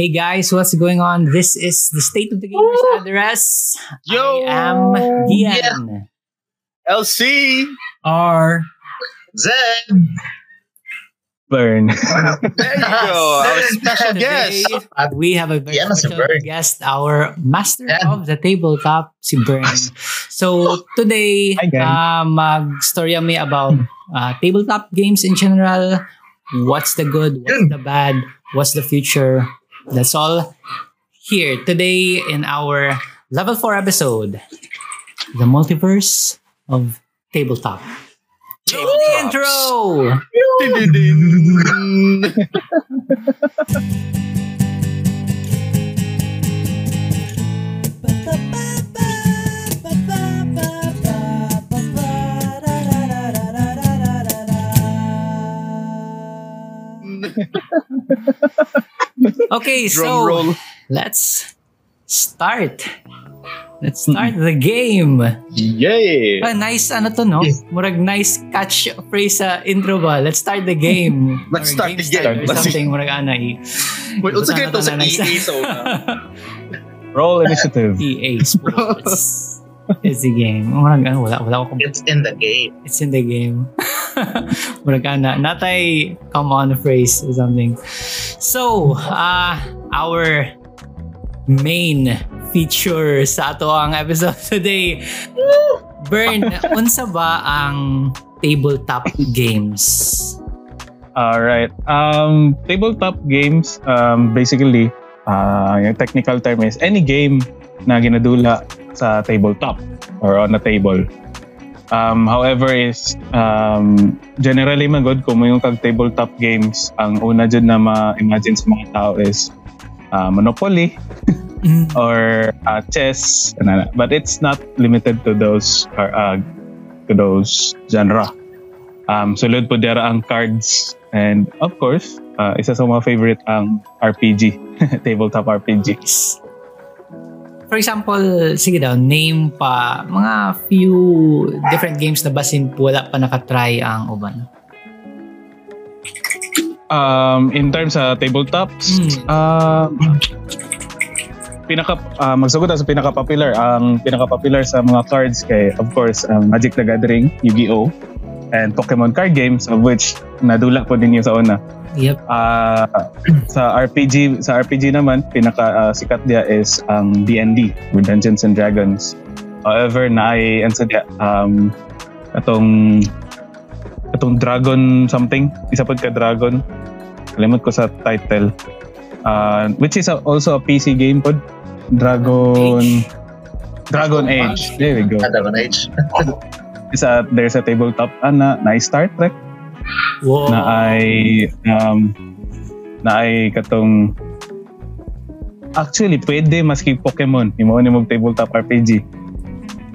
Hey guys, what's going on? This is the State of the Gamers address. Yo! I am Gian. LC! R. Zed! Burn. There you go. Our special guest. We have a very Yan na si special Bern. guest, our master Yan. of the tabletop, si Bern. So today, Hi, guys. uh, mag-story kami about uh, tabletop games in general. What's the good? What's the bad? What's the future? That's all here today in our level 4 episode. The multiverse of tabletop. Intro! Okay, Drum so roll. let's start. Let's start the game. Yay! Ah, nice ano to, no? Murag nice catch phrase sa intro ba? Let's start the game. Let's Or start the start game. Or something, murag ana i. Wait, what's Ano ganito to sa na nice? EA so Roll initiative. EA Sports. It's the game. Murag ano, wala, wala ko. It's in the game. It's in the game. murag ana. Natay come on phrase or something. So, uh, our main feature sa ato ang episode today. Burn, unsa ba ang tabletop games? Alright. Um, tabletop games, um, basically, uh, yung technical term is any game na ginadula sa tabletop or on a table. Um, however is um, generally man good kung yung kag tabletop games. Ang una jud na ma-imagine sa mga tao is uh, Monopoly Mm. or uh, chess but it's not limited to those uh, to those genre. Um sulod po dira ang cards. And of course uh, isa sa mga favorite ang RPG tabletop RPG For example, sige daw, name pa mga few different games na basin wala pa nakatry ang uban. um in terms sa tabletops Hmm. uh, pinaka uh, magsugod ako sa pinaka popular ang pinaka popular sa mga cards kay of course um, Magic the Gathering Yu-Gi-Oh and Pokemon card games of which nadula po din yun sa una Yep. Ah, sa RPG sa RPG naman pinaka ah, sikat dia is ang D&D with Dungeons and Dragons. However, naay ano sa dia um atong atong Dragon something, isa pod ka Dragon. Kalimot ko sa title. Uh, which is a- also a PC game pod. Dragon Dragon Age. There we go. Dragon Age. Isa there's a tabletop ana na Star Trek Wow. na ay um, na ay katong actually pwede maski Pokemon imo ni mo tabletop RPG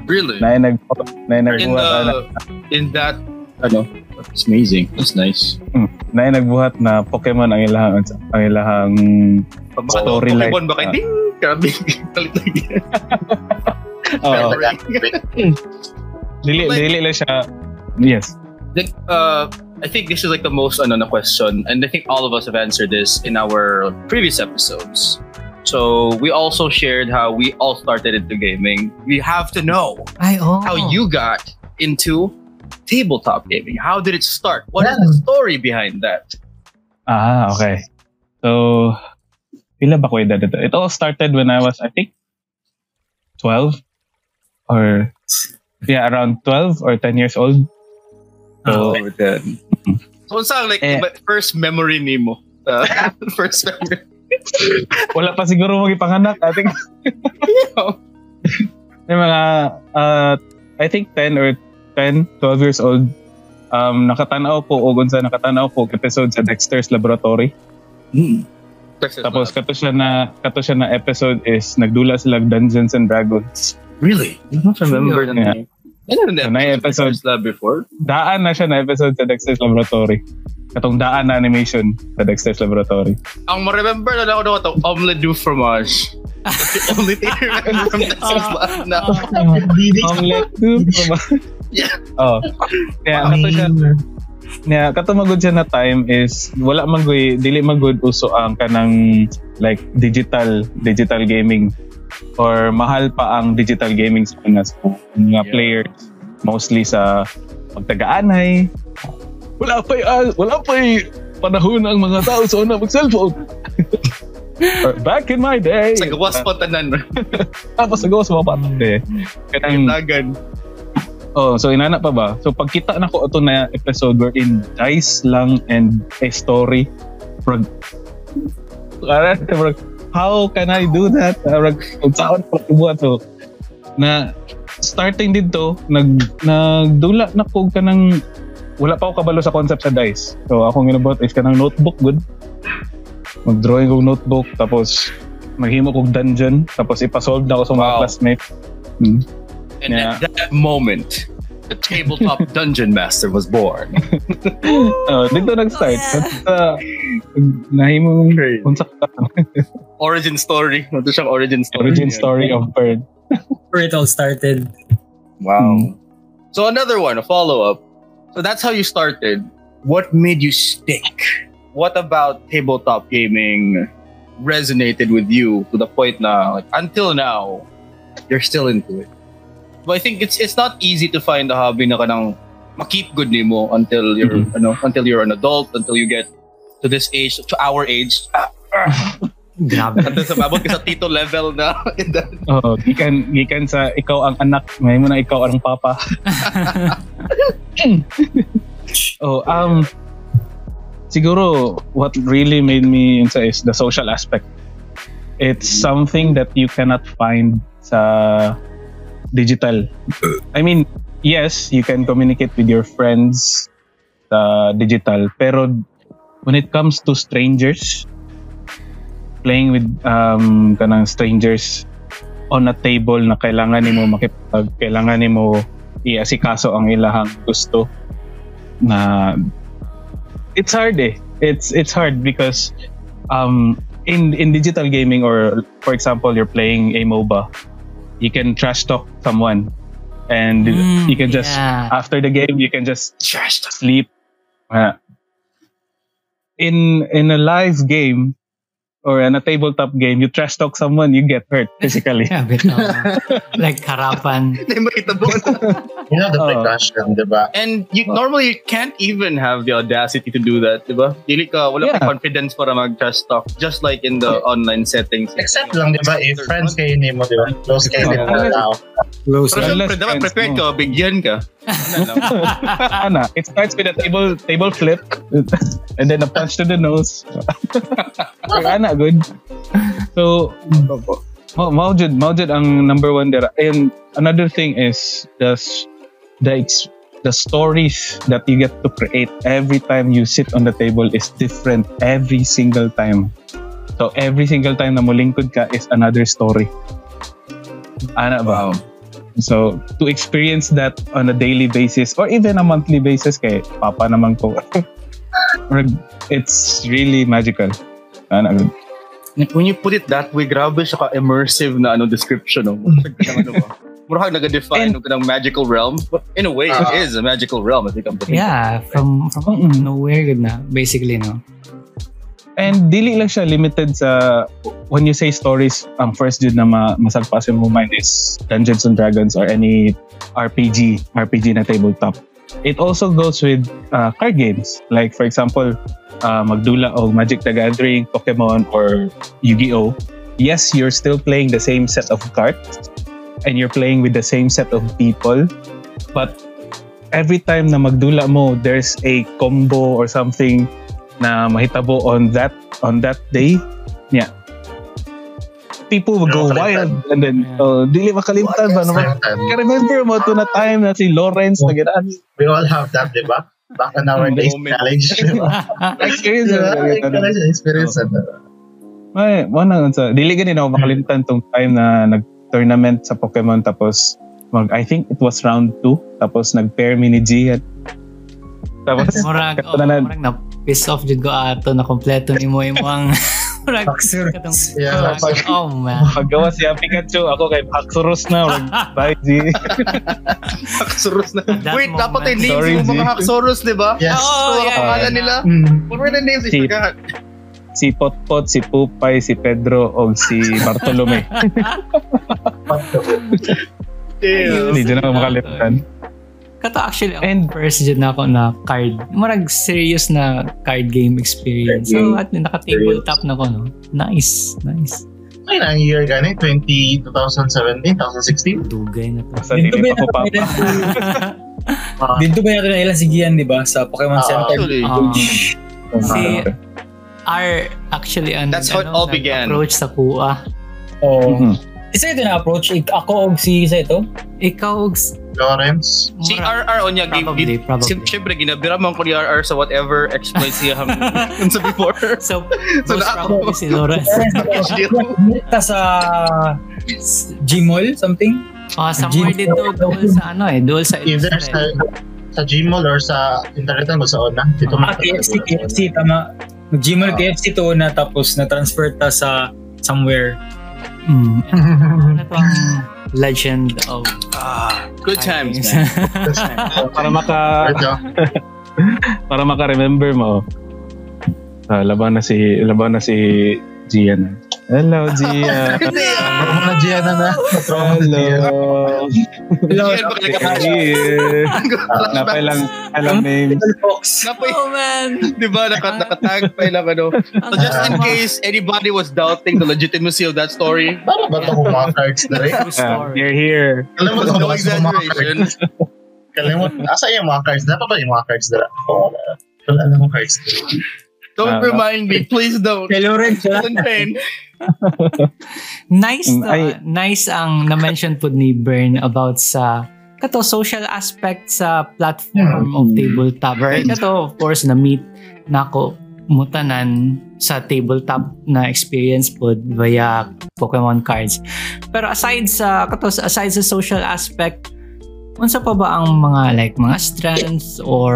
Really? na ay nag na ay In nagbuhat ana, the in that ano? That's amazing. That's nice. na ay nagbuhat na Pokemon ang ilahang ang ilahang Pag baka Story Pokemon like, baka ah. ding grabe kalit lagi. oo dili dili lang siya yes Like, uh, I think this is like the most ano na question, and I think all of us have answered this in our previous episodes. So we also shared how we all started into gaming. We have to know Ay, oh. how you got into tabletop gaming. How did it start? What is the story behind that? ah okay so pila ba ko edad ito it all started when I was I think 12 or yeah around 12 or 10 years old Oh, so then. So it's like Eh. first memory nimo. Uh, first memory. wala pa siguro mo ipanganak I think May mga, uh, I think 10 or 10, 12 years old, um, nakatanaw po, o sa nakatanaw po, episode sa Dexter's Laboratory. Tapos, kato siya na, kato siya na episode is, nagdula sila og Dungeons and Dragons. really, I don't remember the Yeah. name. I never So, na episode. that before. Daan na siya na episode sa Dexter's Laboratory. Katong daan na animation sa Dexter's Laboratory. Ang ma-remember na lang ako ito, omelette du fromage. Only thing I remember from since Ah. now. Omelette soup. Yeah. Oh. Kaya kato siya, Nya katumagod siya na time is wala man goy dili man gud uso ang kanang like digital digital gaming or mahal pa ang digital gaming sa Pinas po. Mga Yeah. players mostly sa pagtaga-anay. Wala pa y- wala pa panahon ang mga tao sa una mag-cellphone. Or back in my day. Sa gawas pa tanan. Tapos sa gawas mga patay. Kanang Tagan. Oh, so inana pa ba? So pagkita na ko ito na episode wherein dice lang and a story. Prag, parang, how can I do that? Kung saan ko ibuhat to? Na starting dito, nag, nagdula na ko ka ng wala pa ako kabalo sa concept sa dice. So akong ginabuhat is kanang notebook good. Mag-drawing kong notebook tapos maghimo kong dungeon tapos ipasolve na ako sa mga Wow. classmates. Hmm. And Yeah. at that moment, the tabletop dungeon master was born. Oh, dito nag-start. Oh, yeah. At uh, nahimo Crazy. origin story. Ito siyang origin story. origin Yan. story of Bird. Where it all started. Wow. Mm. So another one, a follow-up. So that's how you started. What made you stick? What about tabletop gaming resonated with you to the point na like until now you're still into it? But I think it's it's not easy to find a hobby na kanang makip good nimo until you're Mhm. ano until you're an adult until you get to this age to our age Grabe. until sa babot ka sa tito level na that Oh, gikan gikan sa ikaw ang anak, may mo na ikaw ang papa. Oh, um siguro what really made me into is the social aspect. It's something that you cannot find sa digital. I mean, yes, you can communicate with your friends sa digital, pero when it comes to strangers, playing with um kanang strangers on a table na kailangan nimo makipag kailangan nimo iasikaso ang ilahang gusto na it's hard eh it's it's hard because um in in digital gaming or for example you're playing a MOBA you can trash talk someone and Mm, you can just yeah. after the game you can just trash talk. sleep Uh, in in a live game or in a tabletop game you trash talk someone you get hurt physically Yeah, bit, oo. like harapan. You know the precaution, di ba? And you normally you can't even have the audacity to do that, di ba? Dili ka, wala Yeah. confidence para mag-trash talk. Just like in the online settings. Except lang, di ba, if friends kayo ni mo, di ba? Close kayo ni mo tao. Rose. Pero dapat prepared ka, bigyan ka. Ano. Ana, it starts with a table table flip and then a punch to the nose. Ana good. So Mao jud mao jud ang number one there. And another thing is the the the stories that you get to create every time you sit on the table is different every single time. So every single time na mulingkod ka is another story. Ana ba? So, to experience that on a daily basis or even a monthly basis kay papa naman ko. it's really magical. Ano, When you put it that way, grabe siya ka-immersive na ano description. No? Murag ka ng ano ba? Murag nag-define And- ng magical realm. But in a way, Ah. it is a magical realm. To think. Yeah, from from Mm-mm. nowhere good na basically no. And dili lang siya limited sa when you say stories, ang first jud na ma masagpas mo mind is Dungeons and Dragons or any RPG, RPG na tabletop. It also goes with uh, card games. Like for example, uh, magdula o Magic the Gathering, Pokemon or Yu-Gi-Oh. Yes, you're still playing the same set of cards and you're playing with the same set of people, but every time na magdula mo, there's a combo or something na mahitabo on that on that day yeah people will go wild and then Yeah. oh dili makalimtan ba naman ka remember mo to na time na si Lawrence na ginaan We all have that, di ba? Days, Moment. college, di ba? experience na College experience. ano. ay mo na sa dili gani na ako makalimtan tong time na nag tournament sa Pokemon tapos mag I think it was round 2 tapos nag pair mi ni G at tapos Murag, oh, Katanan. murag na piss off jud ko ato na kompleto nimo imong Murag, katong- Yeah, pag- oh man. Paggawa siya Pikachu, ako kay Haxorus na. Wag, bye, G. Haxorus na. At that Wait, moment. dapat yung names Sorry, yung mga. Haxorus, di ba? Yes. Oo, So, yeah, pangalan yeah. nila. Mm. What were the names? Si-. Si Potpot, si Pupay, si Pedro, o si Bartolome. Hindi dyan ako makalimutan. Kato actually, ang And- first dyan na ako na card. Marag serious na card game experience. So, at naka-tabletop na ko, no? Nice, nice. Ay, na ang year gani, 20, 2017, 2016. Dugay na to. Sa Dito ba pa ko yung papa. Ah, Dito ba yung ilan si Gian, di ba? Sa Ah, Pokemon Center. Actually, Um, ah, si R actually an That's how it all began. approach sa kuha. Oo. Mhm. Isa ito na-approach. Ik- Ako og si isa ito. Ikaw, g- Lawrence. si RR on niya, Probably, probably. Siyempre, ginabira man ko ni RR sa whatever exploits niya hang sa before. So, So, most na- probably si Lawrence. Kita sa Gmall, something. Oh, somewhere Gym. dito, dual sa ano eh, dual sa Either sa, sa Gmall or sa internet mo sa una. Dito Ah, KFC, KFC, tama. Gmall, Ah. KFC to na tapos na-transfer ta sa somewhere. Mm. Ano to ang legend of Ah, good times, man. Para maka para maka-remember mo. Ah, laban na si laban na si Gian. Hello, Gian. Trauma na Gian na na. Trauma na. Hello. Nagka- Gian. Napay lang, alam names. Fox. Napay, oh man! di ba, naka, nakatag pa lang ano. So just in case anybody was doubting the legitimacy of that story, Para ba ito kung mga cards na rin? Ah, you're here. Kalimut ko no mga exaggeration. cards? Kalimut. Asa yung mga cards? Dapat ba yung mga cards na? Oo, wala. Wala na yung cards na. Don't Ah, remind me, please don't. Kay Lawrence, wala. Doesn't pain. Nice Mm, to, ay- nice ang na-mention po ni Bern about sa kato social aspect sa platform of tabletop. Right? Kato, of course, na-meet nako mutanan sa tabletop na experience po via Pokemon cards. Pero aside sa kato aside sa social aspect, unsa pa ba ang mga like mga strengths or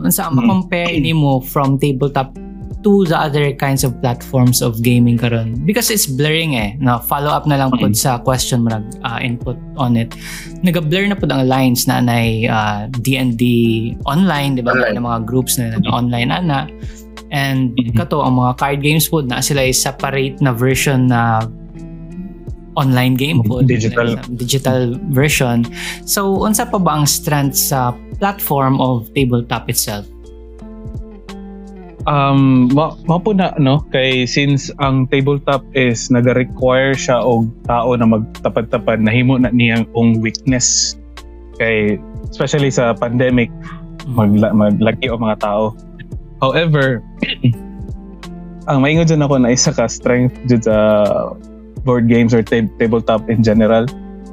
unsa ang ma-compare nimo from tabletop to the other kinds of platforms of gaming karon because it's blurring eh. No follow up na lang pud sa question mo nag uh, input on it. Naga-blur na pud ang lines na nay uh, D&D online di ba? Na mga groups na online ana. And Mhm. kato ang mga card games pud na sila is separate na version na online game po. Digital. digital version. So unsa pa ba ang strength sa platform of tabletop itself Um, ma, ma po na, no? Kay since ang tabletop is naga-require siya og tao na magtapad-tapad, nahimo na niyang own weakness. Kay, especially sa pandemic, magla, maglagi o mga tao. However, ang maingon dyan ako na isa ka strength dyan sa board games or tab- tabletop in general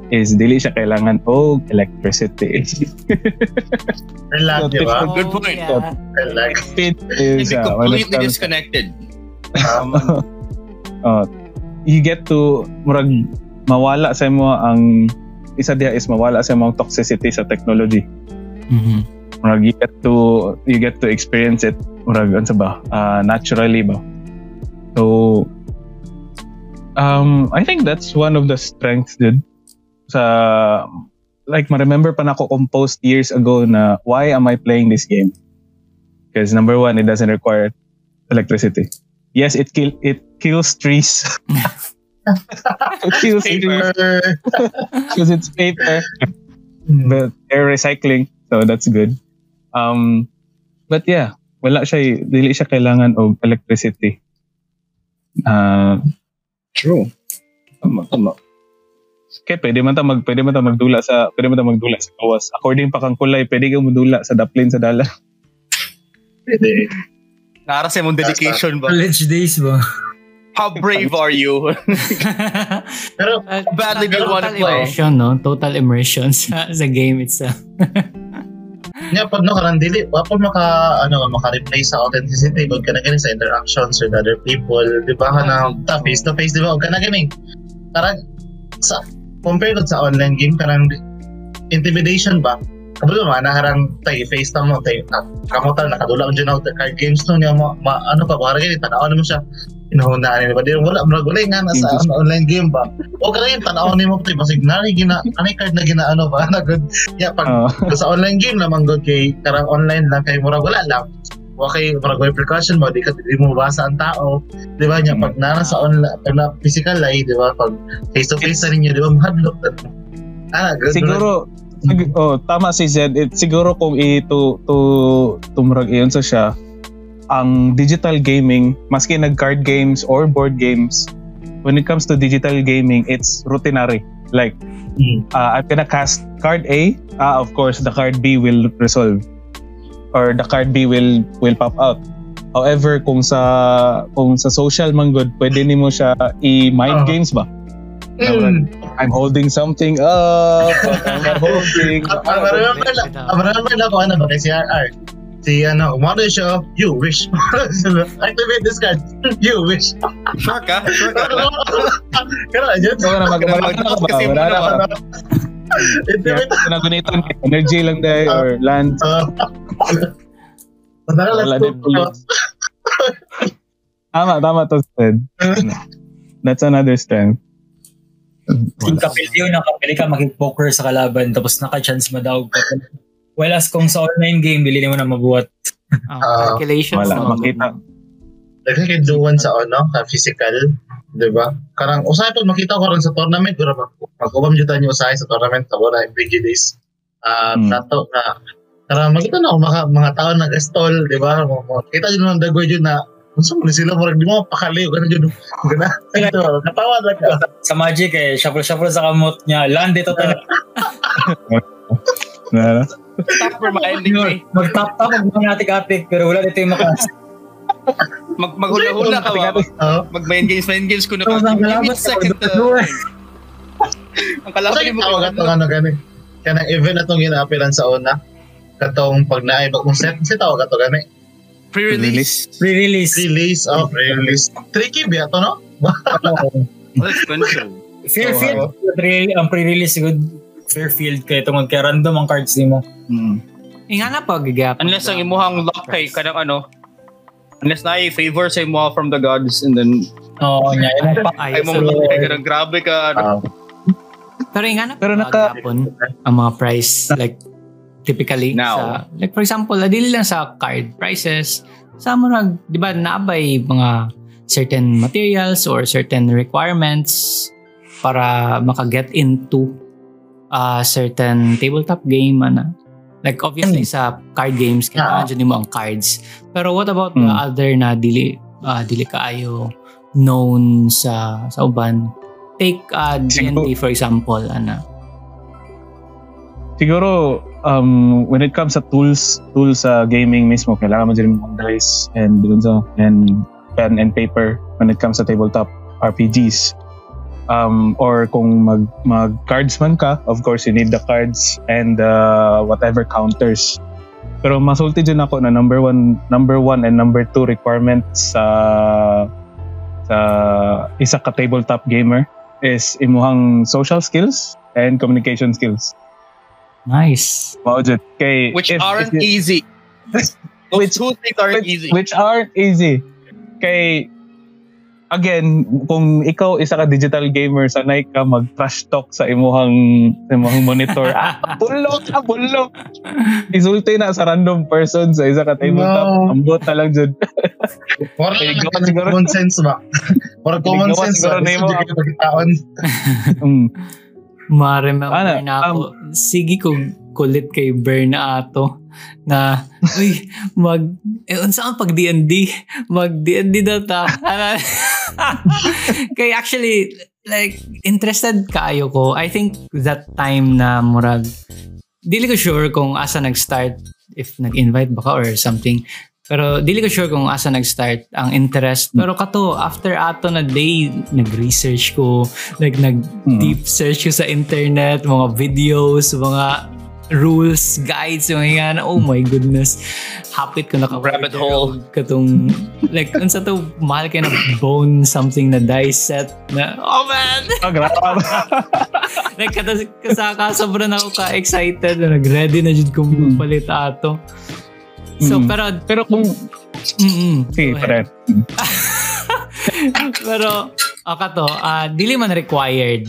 is dili siya kailangan og electricity. Relax, di ba? Good point. yeah. Relax. Speed Can is uh, it completely comes- disconnected. Um, uh, you get to murag mawala sa mo ang isa diha is mawala sa mo ang toxicity sa technology. Mhm. Murag you get to you get to experience it murag unsa ba uh, naturally ba. So um I think that's one of the strengths dude sa like ma-remember pa na ako composed years ago na why am I playing this game? Because number one, it doesn't require electricity. Yes, it kill it kills trees. it kills trees paper. because it's paper, but they're recycling, so that's good. Um, but yeah, wala siya, dili siya kailangan og electricity. Uh, True. tama, tama. Kaya pwede man ta mag pwede man ta magdula sa pwede man ta magdula sa kawas. According pa kang kulay, pwede ka magdula sa daplin sa dala. Pwede. Nara sa mong dedication ba? College days ba? How brave are you? Pero, badly do you wanna total play? Immersion, no? Total immersion sa, sa game itself. nga, pag no, karang dili, wapon maka, ano, maka-replace sa authenticity, kung ka na ganun sa interactions with other people, di ba, ka na, ta, face to face, di ba, kung ka na ganun, karang, sa, compared sa online game, karang, intimidation ba? Kabalo mo, naharang tayo, face mo, tayo, na, kamutan, nakadula dyan out card games no, niya, ma, ma, ano pa, parang ganun, tanawan mo siya, inahunaan ni ba? Di wala murag wala nga na sa ano, online game ba? O kada yung tanaw ni mo tay basig nari gina ani card na ginaano ba? Na good. Ya pag Oo. sa online game naman good kay karang online lang kay murag wala lang okay murag may precaution mo di ka di mo mabasa ang tao di ba? Nya pag nana sa online pag na physical ay di ba? Pag face to face na ninyo di ba? Mahadlok ah good siguro sig- oh tama si Zed. It siguro kung i to tumurag iyon sa siya ang digital gaming maski nag card games or board games when it comes to digital gaming it's routinary like Mm. uh, I'm gonna cast card A ah of course the card B will resolve or the card B will will pop out however kung sa kung sa social man good pwede nimo siya i-mind Ah. games ba Mm. I'm holding something up I'm not holding remember lang kung ano ba kay si RR. Si ano, umano siya, you wish. Activate this card, you wish. Sure ka? Sure ka? Na, dyan. Wala na mag wala na ka ba? Kasi Wala na ka. Activate. Kaya nagunitan energy lang dahil or land. Ah. Wala Wala na, din pulis. Tama, tama to Ted. That's another strength. Kung kapil yun, nakapili ka makipokers sa kalaban tapos naka-chance madaog ka. Whereas kung sa online game, bilili mo na mabuhat. Ah, calculations. Wala, makita. Nagkakiduan sa ano, ka physical. Di ba? Karang, usahay po makita ko rin sa tournament, pero mag- mag-ubam dito niyo usahay sa tournament, sa wala yung prejudice. Ah, Hmm. nato na, karang makita na ako, mga, mga tao nag-stall, di ba? Kita yun ng dagoy dyan na, Unsa mo sila murag di mo pakaliw ka na dyan. Gana. Ito, natawa lang ka. Sa Magic eh, shuffle-shuffle sa kamot niya. Land ito talaga. Na, ma-ending eh. Mag-top top, mag-matik-atik, pero wala dito yung makas. Mag maghula-hula ka ba? Oo. Mag-main games, main games ko na Tapos ang Give me kalaban a second to... Ang kalaban Kasi mo atong ano gani. Kanang event atong ginaapilan sa una. Katong pag naay bagong set, si tawag ato gani. pre-release. Pre-release. Release, oh, pre-release. Tricky ba to no? Well, expensive. Fairfield, pre- ang pre-release good Fairfield kaya tungod kay random ang cards nimo. Eh, nga na pag gigap. Unless ang imuhang luck kay kanang ano, unless na favor sa imuha from the gods and then Oo, niya. Yung pa- ay luck kay kanang grabe ka ano. Ah, Pero yung nga na Pero naka- gapon, ang mga price, like, typically, Now. sa, like, for example, adili lang sa card prices, sa mga, di ba, naabay mga certain materials or certain requirements para makaget into a certain tabletop game, ana. Like, obviously, sa card games, kailangan dyan mo ang cards. Pero what about the Hmm. other na dili, ah, dili kaayo known sa sa uban? Take uh, D&D, for example, ana. Siguro, um, when it comes sa tools, tools sa gaming mismo, kailangan mo din mga dice and dun sa, and pen and paper when it comes sa tabletop RPGs. Um, or kung mag, mag cards man ka, of course you need the cards and uh, whatever counters. Pero masulti din ako na number one, number one and number two requirements sa sa isa ka tabletop gamer is imuhang social skills and communication skills. Nice. Mao jud kay Which if- aren't if you- easy. Those Which- two things aren't which, easy. which aren't easy. Kay again, kung ikaw isa ka digital gamer, sanay ka mag trash talk sa imuhang sa imuhang monitor. ah, bulok ka, bulok. Isulti na sa random person sa isa ka tabletop. No. Ambot na lang jud. Wala Ay, lang siguro- common sense ba? Wala common sense ba? Gusto mo. di ka pagkitaon. Mm. Ma-remember na ako. sige kung kulit kay Bernato na uy mag eh unsa ang pag D&D mag D&D daw ta. Ana. kay actually like interested kaayo ko. I think that time na murag dili ko sure kung asa nag-start if nag-invite ba ka or something. Pero dili ko sure kung asa nag-start ang interest. Pero kato after ato na day nag-research ko like nag Mm. deep search ko sa internet, mga videos, mga rules, guides, yung yan. Oh my goodness. Hapit ko naka Rabbit hole. Katong, like, unsa to, mahal kayo na bone something na dice set na, oh man! Ah, grabe. like, kata, kasaka, sobrang ako ka-excited na nag-ready na dyan kung Mm. palit ato. So, Mm. pero, Pero kung mm sige, pare. Pero, o kato, ah dili man required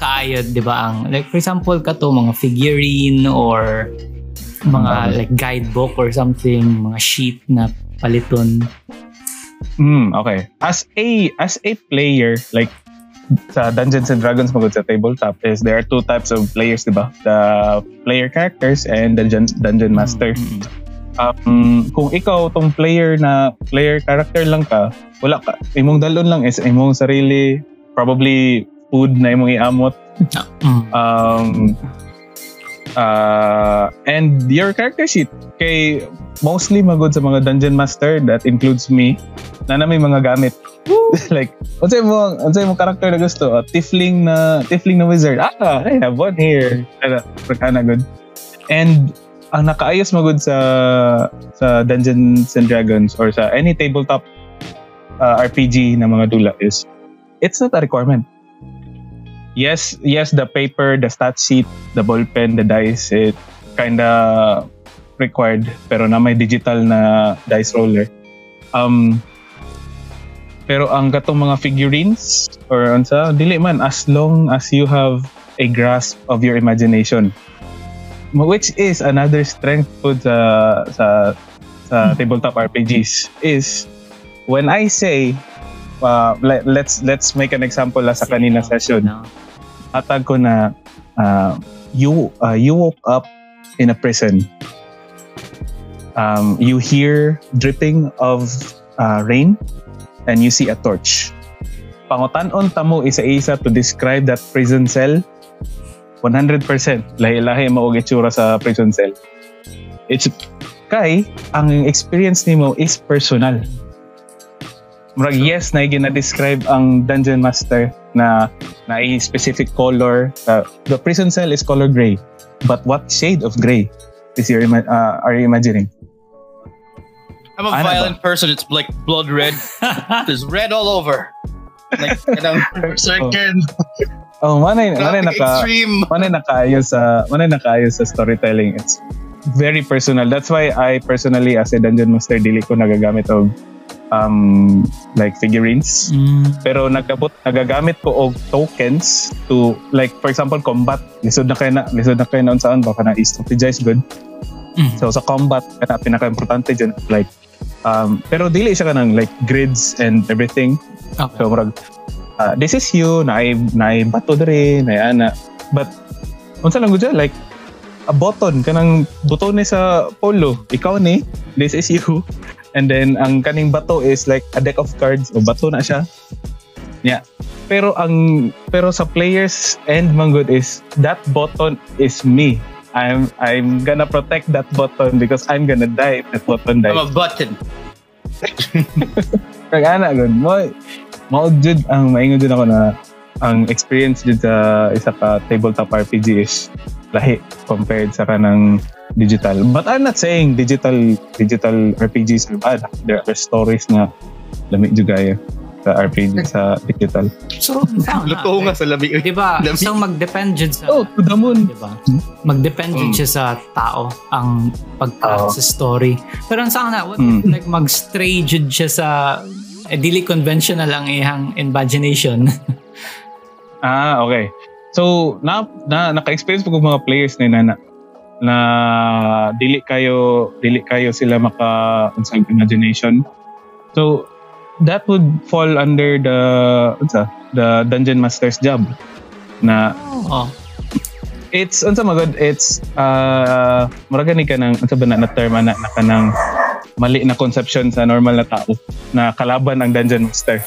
kaayod, di ba? Ang, like, for example, kato, mga figurine or mga like guidebook or something, mga sheet na paliton. Hmm, okay. As a as a player, like sa Dungeons and Dragons magod sa tabletop is there are two types of players, di ba? The player characters and the dungeon, dungeon master. Mm, mm, Um, kung ikaw tong player na player character lang ka, wala ka. Imong dalon lang is imong sarili, probably food na imong iamot. mm. Um, uh, and your character sheet kay mostly magod sa mga dungeon master that includes me na na may mga gamit. Like unsay mo unsay mo character na gusto? Uh, tiefling na tiefling na wizard. Ah I have one here. Kana good. And ang nakaayos magod sa sa Dungeons and Dragons or sa any tabletop uh, RPG na mga dula is it's not a requirement yes, yes, the paper, the stat sheet, the ball pen, the dice, it kinda required. Pero na may digital na dice roller. Um, pero ang katong mga figurines or unsa dili man as long as you have a grasp of your imagination which is another strength po sa sa sa tabletop RPGs is when I say uh, let, let's let's make an example la sa kanina session No. hatag ko na uh, you uh, you woke up in a prison. Um, you hear dripping of uh, rain and you see a torch. Pangutan-on ta mo isa-isa to describe that prison cell 100% lahi-lahi mao itsura sa prison cell. It's kay ang experience nimo is personal. Murag yes na gina-describe ang dungeon master na na a specific color. Uh, the prison cell is color gray. But what shade of gray is your ima- uh, are you imagining? I'm a Ano ba? violent person. It's like blood red. There's red all over. Like, kanang Certain. Oh, manay manay graphic naka extreme. manay nakaayo sa manay nakaayo sa storytelling. It's very personal. That's why I personally as a dungeon master dili ko nagagamit og um like figurines. Mm. Pero nagkabot nagagamit ko og tokens to like for example combat. Lisod na kay na lisod na kay na unsaon baka na strategize good. Mm. So sa combat kana pinaka-importante dyan like um pero dili siya kanang like grids and everything. Okay. So murag uh, this is you na na bato diri na ana. But unsa lang gud like a button kanang buton ni sa polo ikaw ni this is you and then ang kaning bato is like a deck of cards o bato na siya yeah pero ang pero sa players end man good is that button is me I'm I'm gonna protect that button because I'm gonna die if that button dies. I'm a button. Kag ana gud mo mao jud ang maingon jud ako na ang experience jud sa isa ka tabletop RPG is lahi compared sa kanang digital. But I'm not saying digital digital RPGs are bad. There are stories na lami jud gaya sa RPG sa digital. So, Luto nga sa labi. Di ba? Lamig. So, mag-depend dyan sa... Oh, to the moon. Di ba? Mag-depend dyan Mm. siya sa tao ang pagka Oo. sa story. Pero ang sana, what Mm. if, like mag-stray dyan siya sa eh, dili conventional ang ihang imagination. Ah, okay. So, na, na naka-experience po ko mga players na na na dili kayo dili kayo sila maka unsang imagination. So, that would fall under the unsa the dungeon master's job na oh. it's unsa magod it's uh murag gani ka nang unsa ba na na term na, na kanang mali na conception sa normal na tao na kalaban ang dungeon master.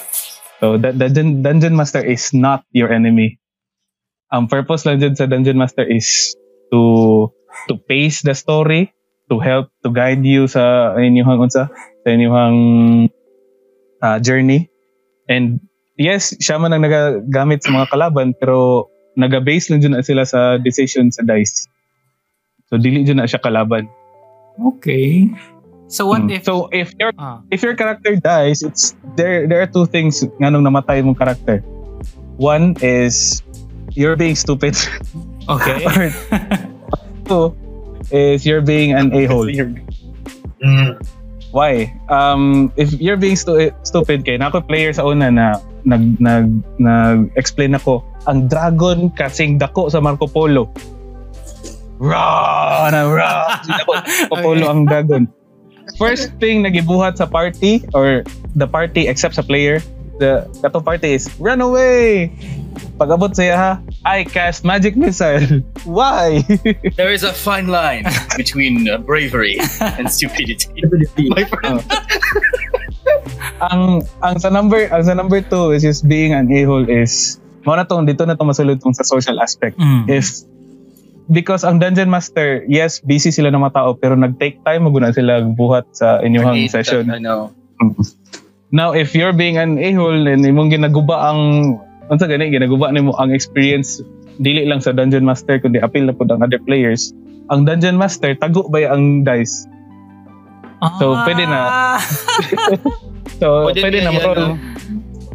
So the, the dun- dungeon master is not your enemy. Ang purpose lang dyan sa dungeon master is to to pace the story, to help to guide you sa inyong unsa sa inyong uh, journey. And yes, siya man ang nagagamit sa mga kalaban pero naga-base lang dyan na sila sa decision sa dice. So dili dyan na siya kalaban. Okay. So, what Mm. if... So if your ah, if your character dies, it's there there are two things nganong namatay mong character. One is you're being stupid. okay. or two is you're being an a-hole. Mm. Why? Um, if you're being stu- stupid kay nako player sa una na nag nag nag-explain ako ang dragon kasing dako sa Marco Polo. Ra na ra. Marco Polo ang dragon. First thing nagibuhat sa party or the party except sa player, the kato party is run away. Pag-abot siya ha, I cast magic missile. Why? There is a fine line between uh, bravery and stupidity. My friend. ang ang sa number ang sa number two which is being an a-hole is mo na tong dito na to masulod tong sa social aspect Mm. if because ang dungeon master yes busy sila ng mga tao pero nag-take time maguna sila buhat sa inyong session that, I know. now if you're being an a-hole and imong ginaguba ang unsa gani ginaguba nimo ang experience dili lang sa dungeon master kundi appeal na pud ang other players ang dungeon master tago ba ang dice So, pwede na. Ah. so Pwede pwede, na mag-roll no?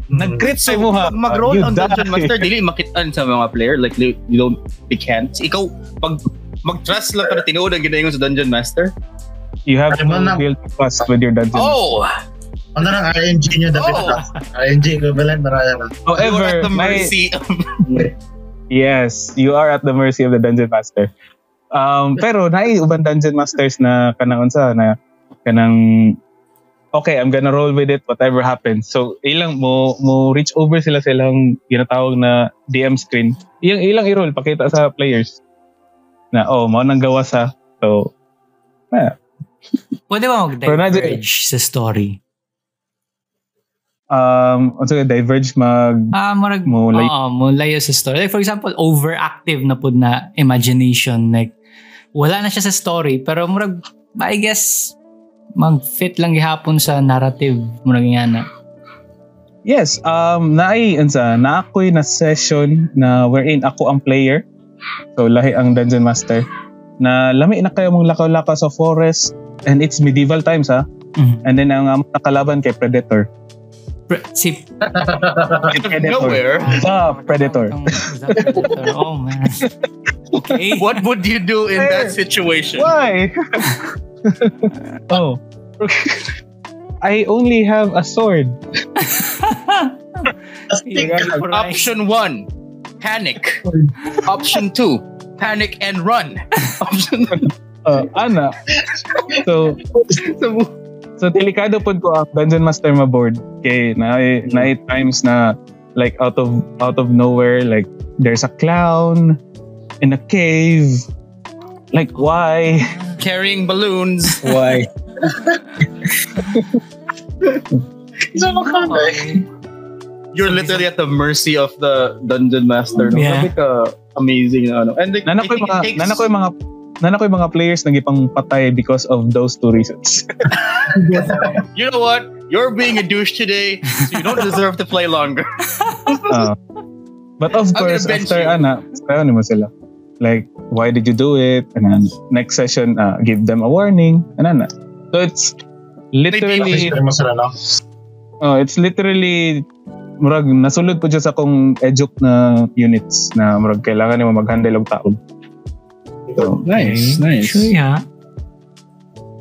nag-crit sa mo ha Pag mag-roll You ang Dungeon. Master, dili makitaan sa mga player. Like, you don't, they can't. Ikaw, pag mag-trust lang ka na tinuod ang ginayon sa Dungeon Master. You have to build trust with your dungeon. Oh! Ano nang RNG nyo dapat Oh. na? RNG equivalent na. You are However, at the may- mercy of... yes, you are at the mercy of the dungeon master. Um, pero naay uban dungeon masters na kanang unsa na kanang okay, I'm gonna roll with it whatever happens. So ilang mo mo reach over sila silang ginatawag na DM screen. Ilang ilang i-roll pakita sa players na oh, mo nang gawa sa so Pwede ba na- mag-diverge sa story? Um ka, diverge mag Ah, marag, Mo lay- Oo, mo layo sa story. Like for example, overactive na pud na imagination. Like, wala na siya sa story, pero murag, I guess, mag-fit lang gihapon sa narrative. Murag nga na. Yes, um naay unsa na ako'y na session na wherein ako ang player. So lahi ang dungeon master. Na lami na kayo mong lakaw-lakaw sa forest and it's medieval times ha. Mhm. And then ang um, nakalaban kay predator. Pre- si Out of nowhere. The predator. Ang- the Predator. Oh, man. Okay. What would you do in that situation? Why? oh. I only have a sword. Option one, panic. Option two, panic and run. Option Uh, ana. So So delikado pod ko ang Dungeon Master ma board kay na na times na like out of out of nowhere like there's a clown in a cave. Like why? carrying balloons. Why? Ba? Okay. You're literally at the mercy of the dungeon master. No? Yeah. Grabe ka amazing na ano. And like, Nana I ko think yung mga takes- nana ko yung mga nana ko yung mga players na gipang patay because of those two reasons. you know what? You're being a douche today, so you don't deserve to play longer. Uh, but of I'm course after you. ana, sayo mo sila. Like why did you do it? And then next session uh, give them a warning. And ana. So it's literally Kasi mo sila, no? Oh, it's literally murag nasulod po siya sa akong eduk na units na murag kailangan nimo mag-handle og tao. So, Nice, nice. Sure ha?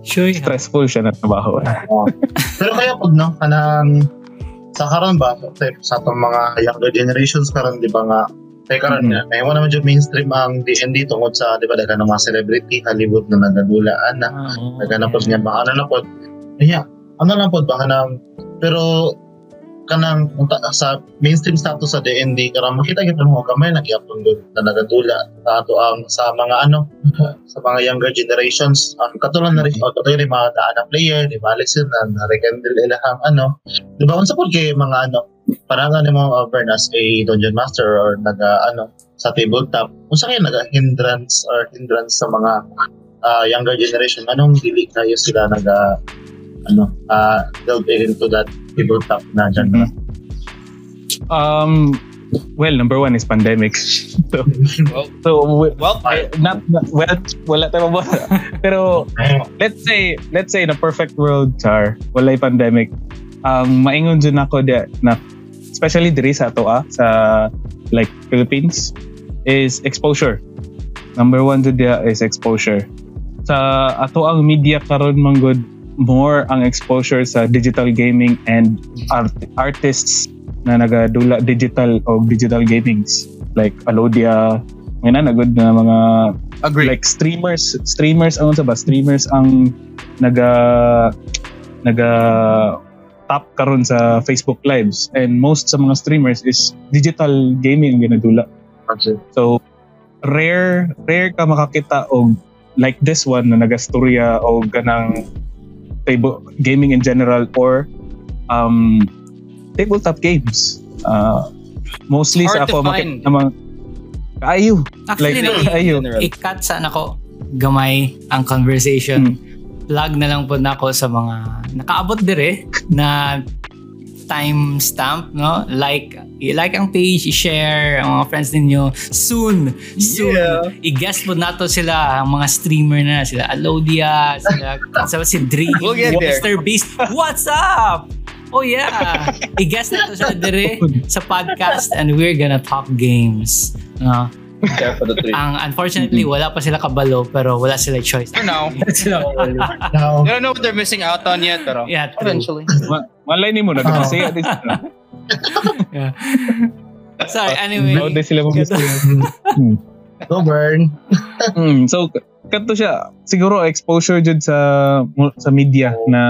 Sure ha? stressful siya na trabaho. Pero kaya pag no, kanang sa karon ba, sa, sa itong mga younger generations karon di ba nga, kaya karon Mhm. nga, may naman dyan mainstream ang D&D tungkol sa, di ba, daga ng mga celebrity, Hollywood na nagadulaan na, Oo, daga na po okay. niya, baka ano na po, yeah, ano lang po, baka nang, pero, kanang unta- sa mainstream status sa D&D karang makita gyud mo gamay lagi apon doon na nagadula. Sa ato ang sa mga ano sa mga younger generations ang katulad na rin o katulad ni mga daan na player ba Alex na na-rekindle ilahang ano. Di ba unsa pod kay mga ano parang ano mo over as a dungeon master or naga ano sa tabletop unsa kay naga hindrance or hindrance sa mga ah, younger generation anong dili kayo sila naga ano uh, delve into that tabletop na genre Um well, number one is pandemic. so, Well, so we- well, I- not, not well, wala tayo mabuha. Pero let's say let's say in a perfect world char walay pandemic. Ang maingon dyan ako dia na especially diri sa ato ah, sa like Philippines is exposure. Number one dyan dia is exposure. Sa ato ang media karon manggod more ang exposure sa digital gaming and art- artists na nagadula digital o digital gamings. Like Alodia may na nagod na mga Agree. like streamers streamers ang sa ba? Streamers ang naga naga top karon sa Facebook lives. And most sa mga streamers is digital gaming ang ginadula. So rare rare ka makakita og like this one na nagastorya o ganang table gaming in general or um tabletop games uh, mostly Hard sa ako makita mga ayo Actually, Like, like, ayun. i-cut sana ko gamay ang conversation. Plug na lang po na ako sa mga nakaabot dire na timestamp, no? Like, i-like ang page, i-share ang mga friends ninyo. Soon, soon, Yeah. i-guest po nato sila, ang mga streamer na, sila Alodia, sila, sa si Dre, We'll. Mr. Beast. What's up? Oh yeah! I-guest nato sila dire sa podcast and we're gonna talk games. No? Definitely. Ang unfortunately wala pa sila kabalo pero wala sila choice. For now, Sila. Now, I don't know what they're missing out on yet, pero Yeah, true. eventually. Ma- malay ni mo na Ah. kasi Sorry, anyway. Nood sila mo go burn. Mm, so kato siya siguro exposure jud sa sa media na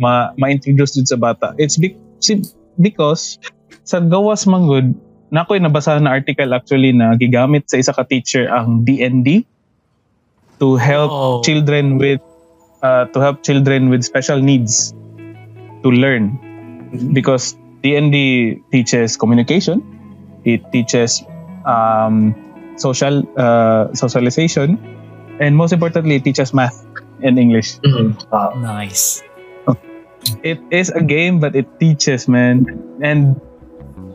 ma, ma-introduce jud sa bata. It's be, si- because sa gawas manggod na ako'y nabasahan na article actually na gigamit sa isa ka teacher ang DND to help Oh. children with uh, to help children with special needs to learn because DND teaches communication. It teaches um, social uh, socialization. And most importantly it teaches math and English. Mhm. Ah, Nice. it is a game but it teaches man. And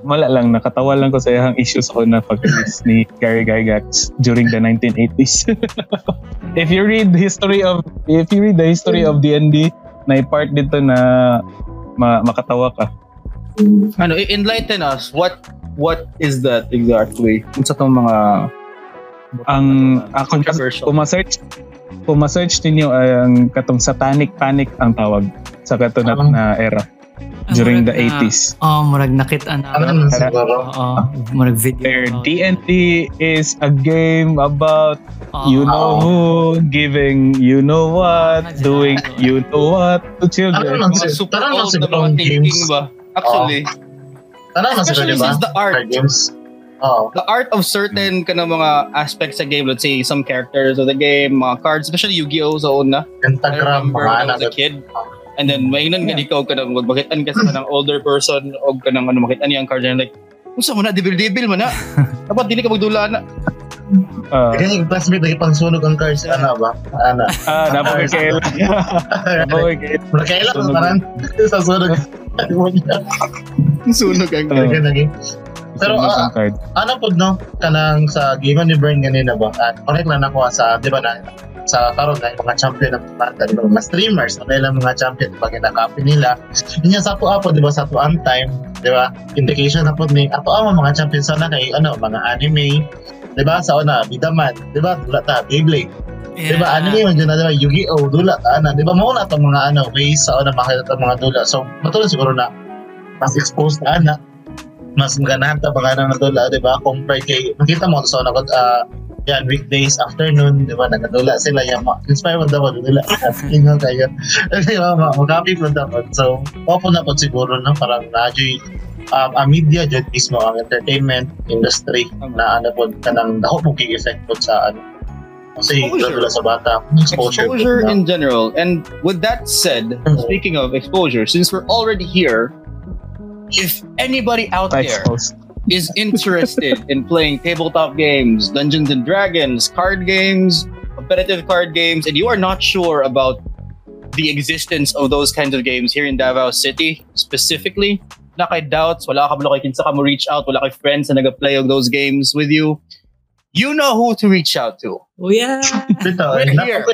wala lang nakatawa lang ko sa iyang issues ko na pag ni Gary Gygax during the 1980s if you read the history of if you read the history of DND na part dito na ma- makatawa ka Ano, enlighten us. What what is that exactly? Unsa tong mga ang ako controversial? kung ma-search kung ma-search ninyo ang katong satanic panic ang tawag sa kato na, Ah. na era during the 80s Oh, murag nakita na. Ano na? Oo, murag video. Their D&D is a game about Oo. you know who giving you know what Ah, doing you know what to Ano children lang mga si- super old na mga thinking games. ba? Actually, Tara na siguro, especially di ba? the art, games. Oh. the art of certain kind of mga aspects sa game, let's say some characters of the game, mga cards, especially Yu-Gi-Oh! sa una. Pentagram, mga anak. was a kid. And then, mainan yeah. ikaw ka nang magbakitan ka sa ng older person o ka nang ano, makitan niya ang card niya. Like, Unsa mo na, dibil-dibil man na. Dapat dili ka magdula na. Uh, Kaya yung classmate na ipangsunog ang cards, ano ba? Ano? ah napakailan napakailan Nakailan ko parang sa sunog. Sunog ang Uh, Kaya naging. Pero, Sunog ah, ang card. ano po no kanang sa game ni Burn ganina ba at correct lang ako sa di ba na sa karon na yung mga champion ng bata di ba mga streamers na nila mga champion pag nakapin nila niya sa po apo di ba sa tuan time di ba indication na po ni apo ang mga champion sana kay ano mga anime di ba sa una Bidaman di ba dula ta Beyblade. Di ba anime man na di ba Yu-Gi-Oh! Dula ta ana di ba mao na tong mga ano ways sa una makita tong mga dula. So matulog siguro na mas exposed na ana mas ganahan ta mga nang nadula, di ba? Compared kay, nakita mo sa so, uh, yan, weekdays, afternoon, di ba? Nagadula sila, yan, ma- inspire mo daw, dula, ingo kayo. Di ba, ma- mag-happy mo dapat. So, opo na po siguro, no? Parang radyo, um, ang media dyan mismo, ang entertainment industry, na ano po, kanang dako po kay-effect po sa ano. Kasi, Exposure. sa bata, exposure. po, exposure no? in general. And with that said, speaking of exposure, since we're already here, if anybody out there exposed is interested in playing tabletop games, Dungeons and Dragons, card games, competitive card games, and you are not sure about the existence of those kinds of games here in Davao City specifically, wala kay doubts, wala ka kay kinsa ka mo reach out, wala kay friends na nag-play of those games with you, you know who to reach out to. Oh yeah. Dito, We're eh, here.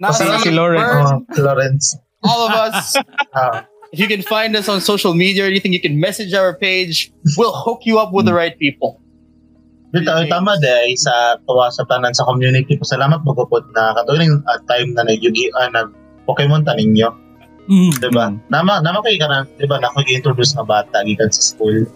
Not Si- me, si Lauren. Bert, Oh, Lawrence. all of us. Ah, If you can find us on social media or anything, you can message our page. We'll hook you up with the right people. Dito, ay tama day sa tuwa sa tanan sa community po. Salamat po po na katuloy uh, time na nag-yugi uh, nag Pokemon ta ninyo, Mm. di ba? Nama nama kay ka na, di ba, na introduce na bata gikan sa school.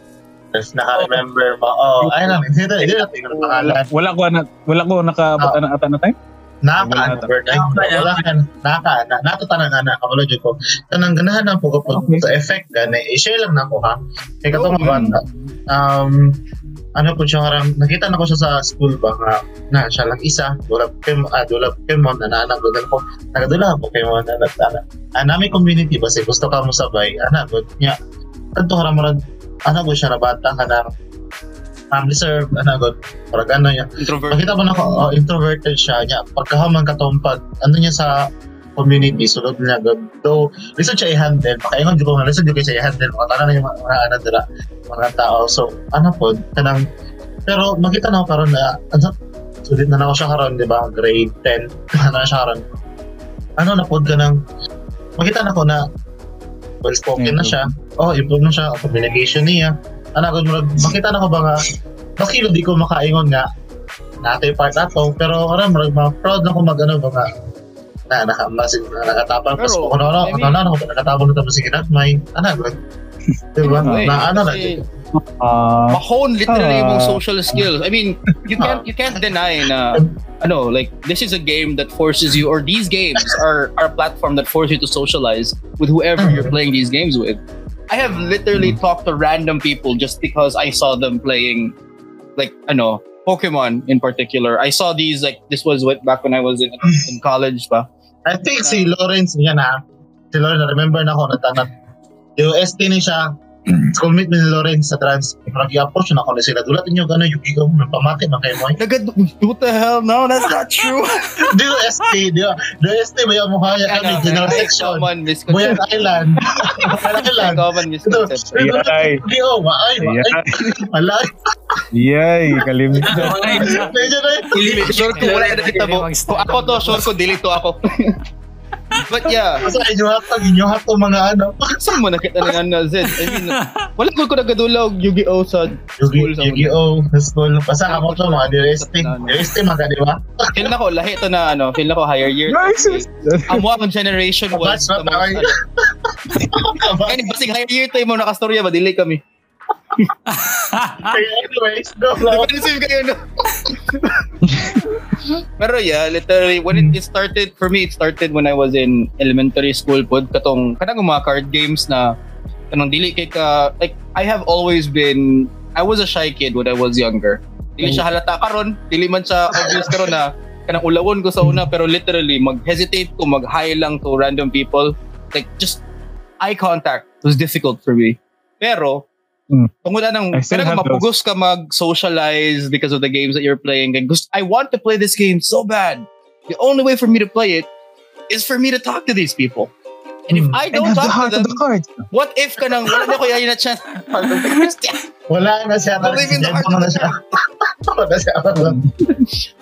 Tapos naka-remember mo, oh, ay lang, hindi na, hindi na tingnan ang pangalan. Wala ko na wala ko nakaabot Ah. na ata na time. Naka, Wala ka, naka, na, nato tanang ana, kamalo dyan ko. Tanang ganahan na po kapag sa effect gani, i-share lang na ko ha. Kaya katong mga bata, um, ano po siya karang, nakita na ko siya sa school ba nga, na siya lang isa, dula Pokemon, ah, dula Pokemon, na naanak doon ko, nagadula Pokemon, na nagtana. Ah, nami community ba, say, gusto ka mo sabay, anak, good niya. Kanto karang marag, anak ko siya na bata ka na, family serve, anak, good, parang ano niya. Makita mo na ko, oh, introverted siya niya. Pagkahaman katumpag, ano niya sa community, sulod niya. God. Though, listen siya i-handle. Makaingon di ko nga, di ko siya i-handle. Makatana na yung mga, mga ano dira, mga tao. So, ano po, kanang, pero makita na ko karon na, ano, sulit na na ako siya karon, di ba? Grade 10, ano na siya karon. Ano na po ka ng, makita na ko na, well spoken na siya. Oh, improve na siya. Communication niya. Ano, ko, makita na ko ba nga, bakilo di ko makaingon nga, natin part ato pero mag mga proud na ko mag ano ba nga na naka masig na nakatapang pas Pero, ko ano ano I mean- ano ano nakatapang na tapos sige na may ano like diba na ano na kasi Ah, mahone literally Ah. yung social skills. I mean, you can't you can't deny na ano, like this is a game that forces you or these games are are a platform that force you to socialize with whoever you're playing these games with. I have literally talked to random people just because I saw them playing like ano, Pokemon in particular. I saw these like this was what back when I was in in college pa. I think si Lawrence niya na si Lawrence remember na ako na tanat yung ST ni siya schoolmate ni Lawrence sa trans parang i-approach na ako na sila dulat niyo gano'n yung ikaw pamati na kayo mo Nagad what the hell? No, that's not true. di yung ST di yung di yung ST ba yung mukha niya kami general section Common misconception. Island Buyan Island Common misconception. Yay. Di oh, maay, maay. Malay. Yay, kalimutan. Medyo na yun. Sure ko wala na kita mo. Ako to, sure ko delete to ako. But yeah, Basta inyo hatag, inyo hatag mga ano. saan mo nakita ng ano, Zed? I mean, wala ko ko nagadulaw Yu-Gi-Oh sa school. sa Yu-Gi-Oh! Sa school. Basta ka mo to mga DST. DST mga di ba? Feel na ko, lahi to na ano, feel na ko higher year. Ang generation was the na tayo. kaya basig higher year tayo mo nakastorya ba, delay kami. Anyways, go. Defensive kayo, no? Pero yeah, literally, when it, it started, for me, it started when I was in elementary school pod, katong, kanang mga card games na, kanang dili kay ka, like, I have always been, I was a shy kid when I was younger. Dili siya halata karon, dili man siya obvious karon na, kanang ulawon ko sa una, pero literally, mag-hesitate ko, mag-hi lang to random people. Like, just, eye contact was difficult for me. Pero, Mm. tungod ng, I still kanang have those. mapugos ka mag-socialize because of the games that you're playing. And gusto, I want to play this game so bad. The only way for me to play it is for me to talk to these people. And if Hmm. I don't the talk heart to them, the what if ka nang wala na ko yayin na chance? Wala na siya. Believe in the Wala na siya. Wala siya.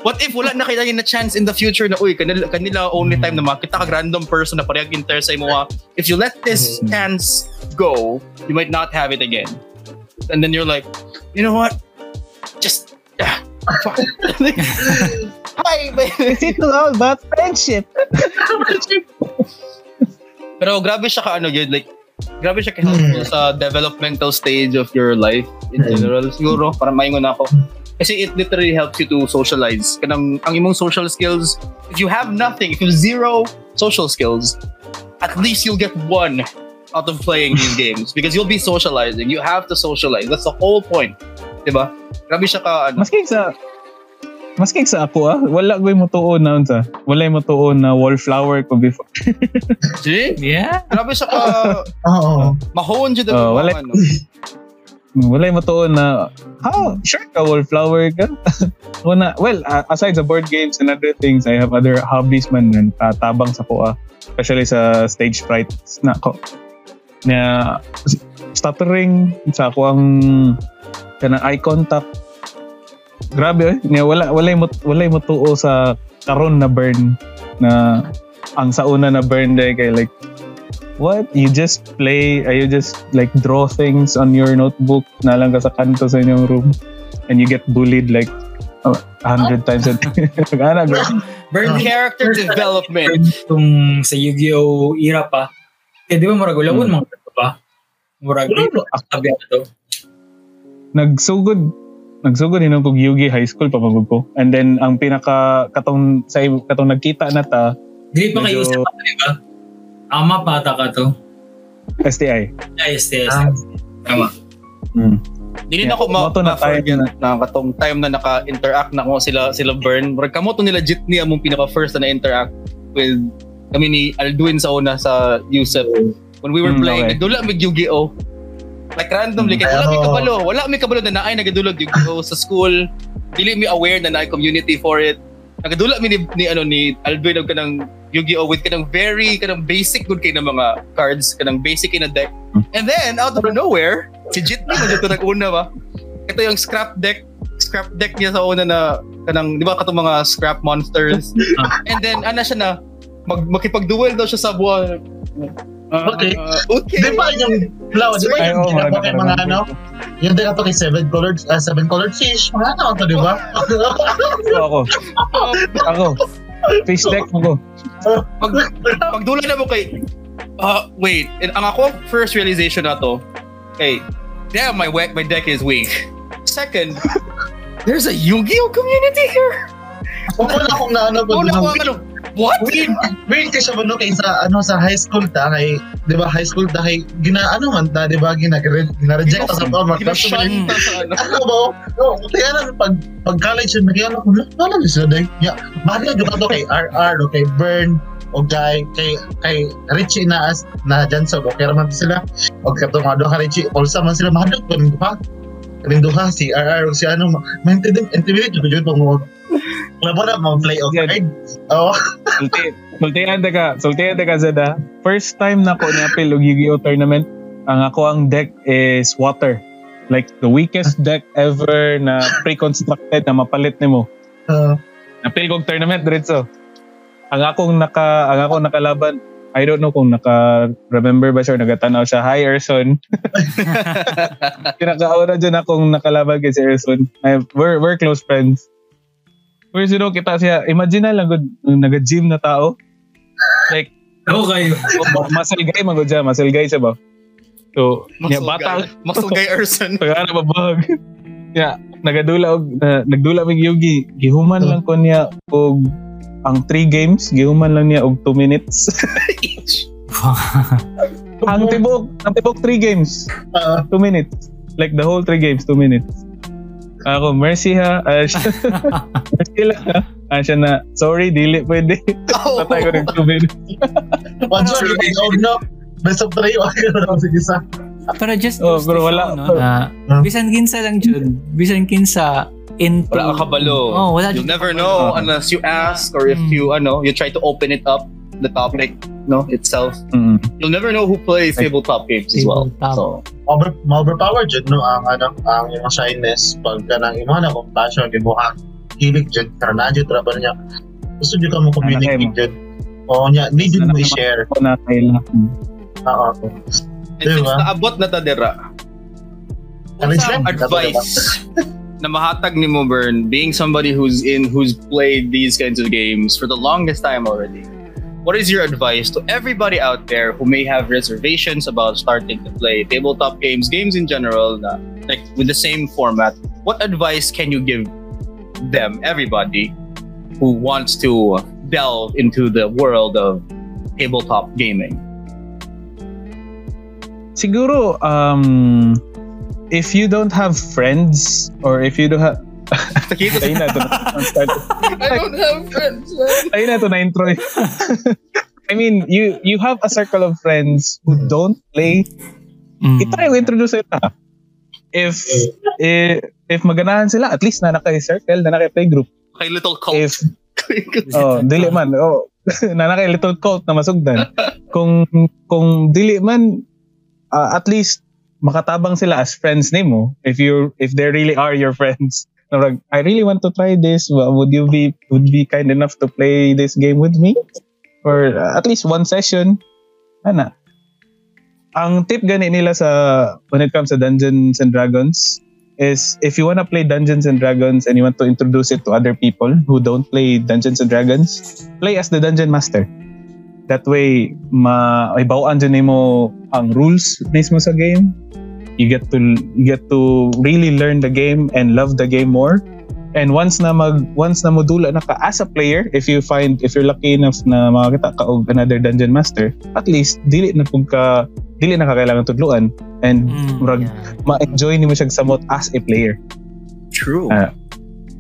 what if wala na kayo na chance in the future na uy kanila, kanila only time na makita ka random person na parehag interest sa imo ha. If you let this Hmm. chance go, you might not have it again. And then you're like, you know what? Just ah, fuck. Hi. It's all about friendship. Pero grabe siya ka ano yun, like, grabe siya ka-helpful sa developmental stage of your life in Mm. general. Siguro, para maingon ako. Kasi it literally helps you to socialize. Kanang, ang imong social skills, if you have nothing, if you have zero social skills, at least you'll get one out of playing these games because you'll be socializing. You have to socialize. That's the whole point. Diba? Grabe siya ka, ano, Maski sa Maski sa ako ah, wala ko mo tuon na unsa. Wala mo tuon na wallflower ko before. see? yeah. Grabe siya ka, Oo. mahon dyan Oh, wala- ano. Wala mo tuon na how sure ka wallflower ka. Una, well, uh, aside sa board games and other things, I have other hobbies man and uh, tabang sa ko ah. Especially sa stage fright na ko. Na stuttering sa ako ang kanang eye contact grabe eh. Nga wala wala mo wala mo tuo sa karon na burn na ang sa una na burn day kay like what you just play uh, you just like draw things on your notebook na lang ka sa kanto sa inyong room and you get bullied like a hundred times a day. Burn Character development. Itong sa Yu-Gi-Oh! era pa. Kaya di ba murag ulawon Hmm. mga pa? Murag Wala. aktabi to. nagsugod nagsugod hinong kog Yugi high school pa magud ko. And then ang pinaka katong sa katong nagkita na ta Dili pa kayo Medyo- sa di ba? Ama pata ka to. STI. Yes, yes. Ah. Tama. Mm. Dili Yeah, na ako ma, moto na tayo na- na katong time na naka-interact na ako sila sila Burn. Murag kamo to nila Jitney among pinaka first na interact with kami ni Alduin sa una sa Yusef. When we were Mm, playing, okay. nagdula mig Yu-Gi-Oh! Like randomly, Mm. kaya wala mi kabalo. Wala mi kabalo na naay nagadulog Yu-Gi-Oh! sa school. Dili mi aware na naay community for it. Nagadula mi ni, ni ano ni Alduin og kanang Yu-Gi-Oh! with kanang very kanang basic good kay na mga cards, kanang basic in a deck. And then out of nowhere, si Jitney mo dito nag-una ba? ito yung scrap deck scrap deck niya sa una na kanang di ba katong mga scrap monsters and then ana siya na mag makipag-duel daw siya sa buwan Ah, Okay. okay Di ba yung flower? Di ba yung oo, ginagawa kay mga ano? Yung di kay seven colored, ah, seven colored fish. Mga ano to, di ba? Ako, ako. Fish deck ako. pag pagdula na mo kay uh, wait and ang ako first realization na to hey damn my my deck is weak second there's a Yu-Gi-Oh community here Wala akong na ano. wala ko ano what Weird, weird kasi mo no kay sa ano sa high school ta kay 'di ba high school ta kay gina ano man ta 'di ba gina gina-reject sa ta sa ano ba? No, kaya na pag pag college yun kaya na ko wala na sila dai. Ya, mahal gyud to kay RR o kay Burn o kay kay kay Richie na as na Janso o kaya man sila o katong mga duha Richie also man sila mahal ko ning duha. Kaning duha si RR o si ano ma-intimidate intimidate jud jud pang mo. Labo na mo play of card. Oh, Sulti, sultihan ka, sultihan ka Zada. First time na ko ni-appeal og Yu-Gi-Oh tournament, ang ako ang deck is water. Like the weakest deck ever na pre-constructed na mapalit nimo. uh, Napil kong tournament diretso. Ang akong naka ang akong nakalaban, I don't know kung naka remember ba siya or nagatanaw siya. Hi Erson. Pinakauna dyan akong nakalaban kay si Erson. I, we're, we're close friends. You know, kita siya, imagine na lang, good, naga-gym na tao. Like, Ako kayo. muscle guy, magod siya, muscle guy siya ba? So, niya, bata, muscle guy Erson pag ano babag. Ya, nagadula og na, nagdula mig Yugi. Gihuman lang ko niya og ang 3 games, gihuman lang niya og 2 minutes. ang tibok, ang tibok 3 games, uh, 2 minutes. Like the whole 3 games, 2 minutes. Ako, mercy ha. Ah, siya, mercy lang ha. Ah, siya na, sorry, dili pwede. oh, Patay ko ng 2 minutes. Once you get no, best of three, okay na lang sige sa. Pero just Oh, pero show, wala- no, na Huh? bisan kinsa lang jud bisan kinsa into wala ka kabalo oh wala you'll never kabalo. know unless you ask or if Mm. you ano you try to open it up the topic no itself Mm. you'll never know who plays tabletop games as well Tabletop. so Over, ma-overpower jud no ang ano ang imong shyness pag kanang imong na kung passion di mo ang hilig jud ra ba niya. Gusto jud ka mo communicate jud. O nya, need jud mo i-share. Na kailangan. Oo. and since Diba? naabot na ta dira Ano what's advice na mahatag ni mo Bern being somebody who's in who's played these kinds of games for the longest time already what is your advice to everybody out there who may have reservations about starting to play tabletop games games in general na, like with the same format? What advice can you give them everybody who wants to delve into the world of tabletop gaming? Siguro, um, if you don't have friends or if you don't have... Ayun na, ito na. I don't have friends Ayun na, ito na intro. eh. I mean, you you have a circle of friends who don't play. Mm. Itry mo introduce sila. If, if, if maganahan sila, at least na naka-circle, na naka-play group. kay little cult If, oh, dili man, oh, na naka little cult na masugdan. Kung, kung dili man, uh, at least, makatabang sila as friends nimo if you if they really are your friends Parang, I really want to try this Wa- would you be would be kind enough to play this game with me or uh, at least one session ana ang tip gani nila sa when it comes to Dungeons and Dragons is if you wanna play Dungeons and Dragons and you want to introduce it to other people who don't play Dungeons and Dragons, play as the Dungeon Master. That way, ma may bawaan dyan mo ang rules mismo sa game. You get to you get to really learn the game and love the game more. And once na mag once na modula na ka as a player, if you find if you're lucky enough na makakita ka og another dungeon master, at least dili na pug ka dili na ka kailangan tudluan and Mm, murag yeah. ma-enjoy nimo siya samot as a player. True. Ah.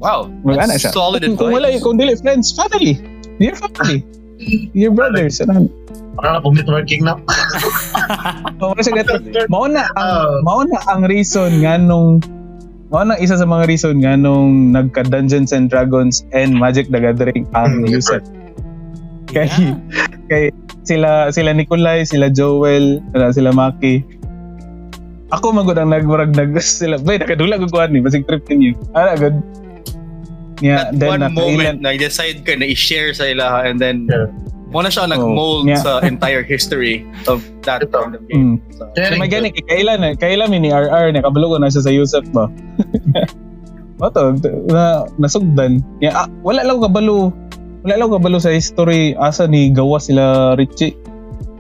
wow. That's siya. solid kung, kung wala advice. kung dili friends, family. Your family. Your brothers. Ano? Para na pong networking na. Mao na siya gato. Mao na ang Ah. mao na ang reason nga nung mao na isa sa mga reason nga nung nagka Dungeons and Dragons and Magic the Gathering ang Hmm, Yusef. Kay Yeah. kay sila sila Nikolai, sila Joel, sila, sila Maki. Ako magud ang nagmurag nag sila. Bay nakadula ko kuan ni basig trip ninyo. Ara good. Yeah, That then one moment na i-decide ka na i-share sa ila and then Yeah. Mo na siya nag-mold Oh, yeah. sa entire history of that Ito. kind of game. Mm. So, So, may gani, kailan, eh, kailan ni RR, na kabalo ko na siya sa Yusuf ba? Mato, na, nasugdan. Yeah, ah, wala lang kabalo, wala lang kabalo sa history, asa ni gawa sila Richie.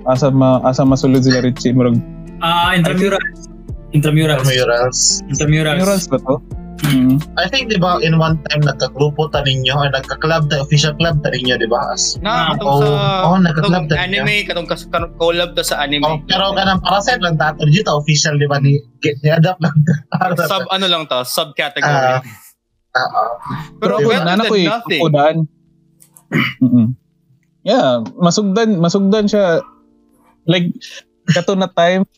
Asa ma, asa masulod sila Richie. Murag, Ah, intramurals. Intramurals. Murals. Intramurals. murals ba to? Mm. I think, di ba, in one time, nagkagrupo ta ninyo or nagka-club ta, official club ta ninyo, di ba? As, na, katong oh, sa oh, nagka-club ta ninyo. anime, katong collab ta sa anime. Oh, pero kanang parasite lang ta, dito official, di ba, ni, ni-adapt lang ta. Sub ano lang to, Ah, subcategory. Oo. Pero Pero better nana than ko eh. Mm-mm. Yeah, masugdan, masugdan siya. Like, kato na time,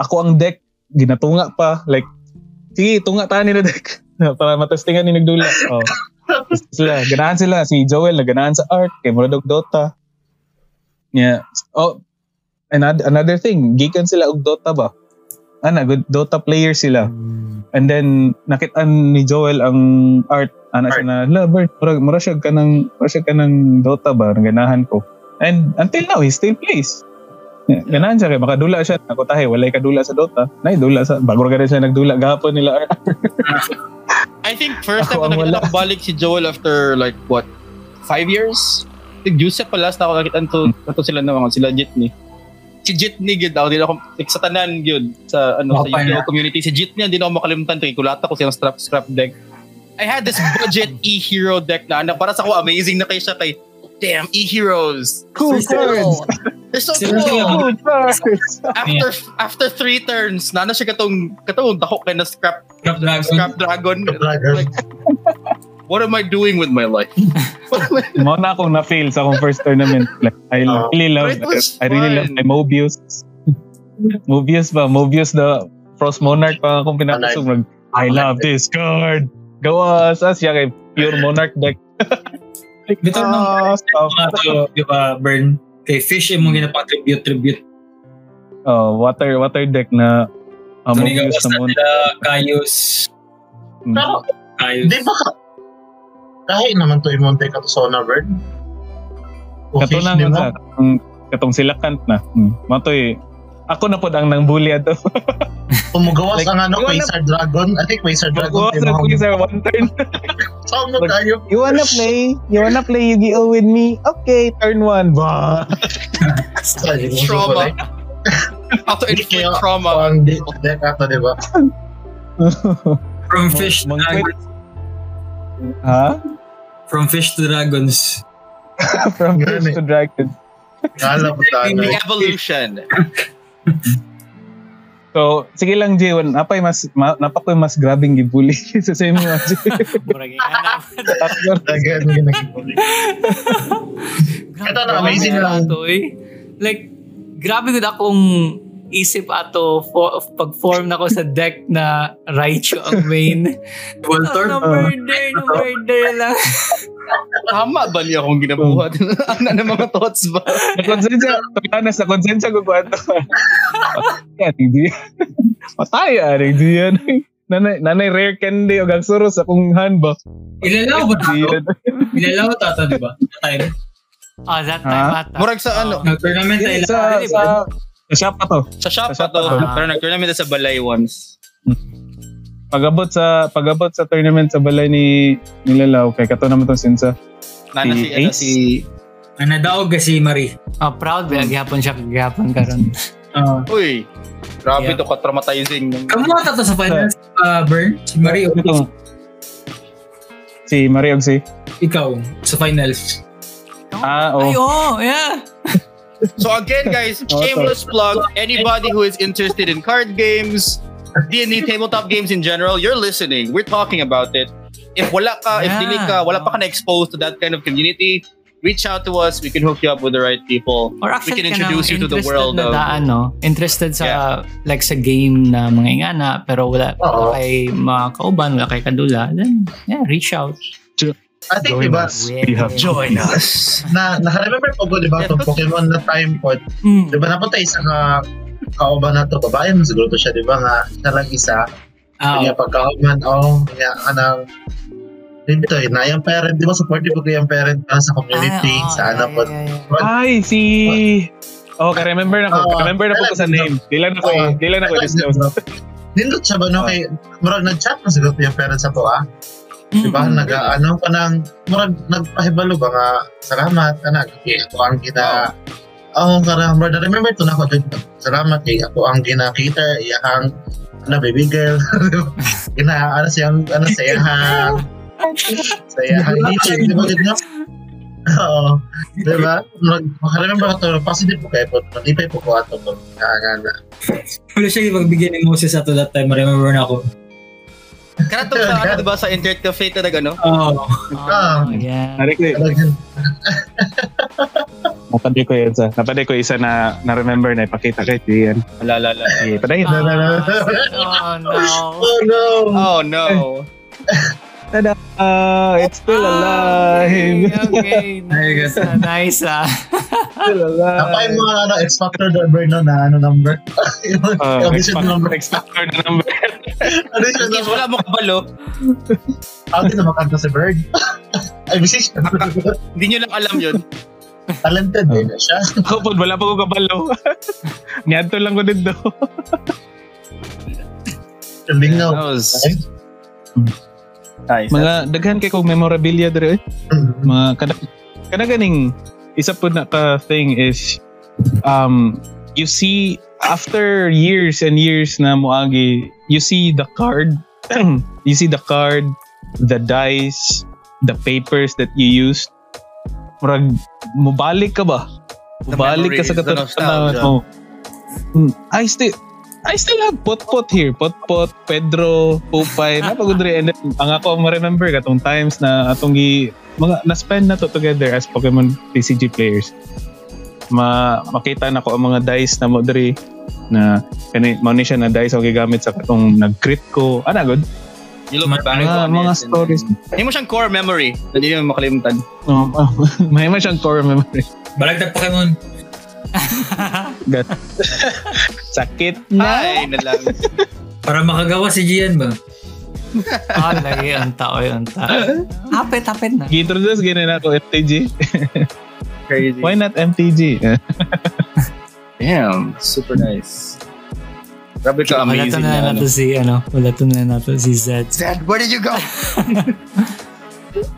ako ang deck, ginatunga pa. Like, sige, tunga tayo nila deck. Para matestingan ni nagdula. Oh. sila, ganahan sila. Si Joel, naganahan sa art. Kay Muradog Dota. Yeah. Oh, another, another thing, gikan sila og Dota ba? Ana, good Dota player sila. And then nakitaan ni Joel ang art ana siya na la Bert mura, mura siya ka ng mura siya ka ng Dota ba ganahan ko. And until now he still plays. Ganahan siya kay makadula siya ako tahi walay kadula sa Dota. Nay dula sa bago ra siya nagdula gahapon nila. I think first time Ako ko nakita balik si Joel after like what five years? I think Joseph pa last na ako nakita to, to sila na mga sila Jitney. Si Jitney gid ako din ako like, sa tanan yun sa ano sa Okay Yu-Gi-Oh na. community si Jitney hindi na ako makalimutan kay kulata ko siyang scrap scrap deck. I had this budget e-hero deck na, na para sa ko amazing na kay siya kay damn e-heroes. Cool cards. So Cool cards. After after three turns, nana siya katong katong dako kay na scrap scrap dragon. Snapdragon. Like, what am I doing with my life? Mo na akong na-feel sa akong first tournament. Like I Oh. really love I really love my Mobius. Mobius ba? Mobius the Frost Monarch pa akong pinakusog. Mag, I love this card. Gawas. As siya kay pure Monarch deck. Bito nung Ah, stop. mga to, di ba, burn. Kay Fish yung mga ginapang-tribute, tribute. Oh, water water deck na Ito Mobius gawas na na mon. nila, Kaios. Mm. Pero, Kaios. di ba ka, kahit naman to imonte ka to Sona Bird. Kato na nga sa katong silakant na. Hmm. Matoy, ako na po ang nang bully ato. Tumugawas Like, ang ano, Quasar Dragon. I think Quasar Dragon. Magawa sa Quasar one turn. Saan mo tayo? You wanna play? You wanna play Yu-Gi-Oh with me? Okay, turn one. Bah. trauma. Auto-inflict Kaya- trauma. Ang deck ato, di ba? From Fish to Dragons. ha? From Fish to Dragons. From Fish to Dragon. Kala mo tayo. The evolution. So, sige lang, Jay. wan- Napay mas, ma, napakoy mas grabing gibully sa sa imo. Jay. Murag nga Tatlo. Again, yun nag-ibuli. Ito na, amazing lang. Like, grabe gud akong isip ato for, pag-form na ko sa deck na Raichu ang main. Voltor. Ano, murder, no murder lang. Tama ba niya akong ginabuhat? ano na mga thoughts ba? Na konsensya, to be honest, na konsensya ko kwanto. Yan, hindi. Patay, ah, hindi yan. Nanay, nanay rare candy o gagsuro sa kung hand ba? Ilalaw ba tato? Ilalaw tato, di ba? Tayo. Oh, that time ata. Murag sa ano? Nag-tournament ilalaw. sa, sa, sa shop pa to. Sa shop Sa pa shop to. Pero nag-tournament na sa balay once. pagabot sa pagabot sa tournament sa balay ni Nilalaw kay kato naman tong sinsa. Nana Si si, ano, Ace? si nadaog ka si Marie. Oh, proud ba? Gihapon siya, gihapon karon. Uh, Uy, grabe Yeah. to ka-traumatizing. kamuha ta to sa finals, uh, Bern? Si Marie o Ito. Si Maria og si ikaw sa finals? Ah, oh. Ay, oh, yeah. So again, guys, shameless plug. Anybody who is interested in card games, D&D tabletop games in general, you're listening. We're talking about it. If wala ka, if Yeah. dili ka, wala pa ka na-exposed to that kind of community, reach out to us. We can hook you up with the right people. Or We can introduce you to the world na of... daan, no? Interested sa, like, sa game na mga ingana, pero wala, wala kay mga kauban, wala kay kadula, then, yeah, reach out. I think, Join di ba, us. We have Join us. na, naka-remember po ko, di ba, itong Pokemon na time pod, Mm. di ba, napunta isa ka kauban na to, babae mo siguro to siya, di ba, nga, siya lang isa, Ah, kanya pagkauban, oh, kanya, anang, dito eh, na yung parent, di ba, supportive ko yung parent na sa community, Ah, sa oh, ano yeah, po. Ay, si... Oh, ka-remember na ko. Oo. Ka-remember na ko ko sa name. Di lang na ko, Oo. di lang na ko. Nindot siya ba, no, Ah. kay, murag nag-chat na siguro yung parents sa to, ah, di ba, Mm. nag, ano, ka nang, murag, nagpahibalo ba nga, salamat, ka na, kay ako ang gina, Oh, karang brother, remember to na ako. Salamat kay ako ang ginakita, iyahang ano, baby girl. Gina, ano siyang, ano, sayahang, sayahang dito, di ba, di ba? Oo. Di ba? Mag- Makaremember ko to, positive po kayo po, matipay po ko ato po. Nakagana. wala siya ipagbigyan ni Moses ato that time. Remember na ako. Kana to sa ano, diba, sa internet cafe ka nag ano? Oh, Oh, yeah. Narik ko, Talagang, napaday ko yun sa, napaday ko isa na, na-remember na ipakita kay Tian. Alala. Eh, paday. Ah, oh, no. oh no! Oh no. Tada! Uh, it's still alive! Okay, Very nice. ah, nice, ah. still alive! Apa yung mga ano, X-Factor number no, na ano number? yung Uh, number. X-Factor na number. Audition Yes, number. wala mo kabalo. Ako din na makanta si Bird. Ay, musician. Hindi nyo lang alam yun. Talented din na siya. Ako po, wala pa ko kabalo. Nyanto lang ko dito. Lingaw. That was nice. Mga daghan kay kong memorabilia dire. eh. mm, Mga kada kada ganing isa po na ka thing is um you see after years and years na moagi you see the card you see the card the dice the papers that you used murag mubalik ka ba mubalik ka sa katotohanan nostalgia. mo Hmm, I still I still have pot-pot here. Pot-pot, Pedro, Pupay, napagudre. And then, ang ako ma-remember katong times na atong gi, mga, na-spend na to together as Pokemon TCG players. Ma, makita na ko ang mga dice na mo diri na kani mo ni siya na dice ako gigamit sa katong nag-crit ko. Ana good? Look back Mga, on mga stories. Hindi mo siyang core memory hindi mo makalimutan. Um, may man siyang core memory. balagtag Pokemon. Gat. Sakit na. Ay, na lang. Para makagawa si Gian ba? Ah, lagi ang tao yung tao. Hapit, hapit na. Gi-introduce ganyan ako MTG. Crazy. Why not MTG? Damn, super nice. Grabe ka Wala to amazing na na, nato ano. si, ano, wala to na nato si Zed. Dad, where did you go?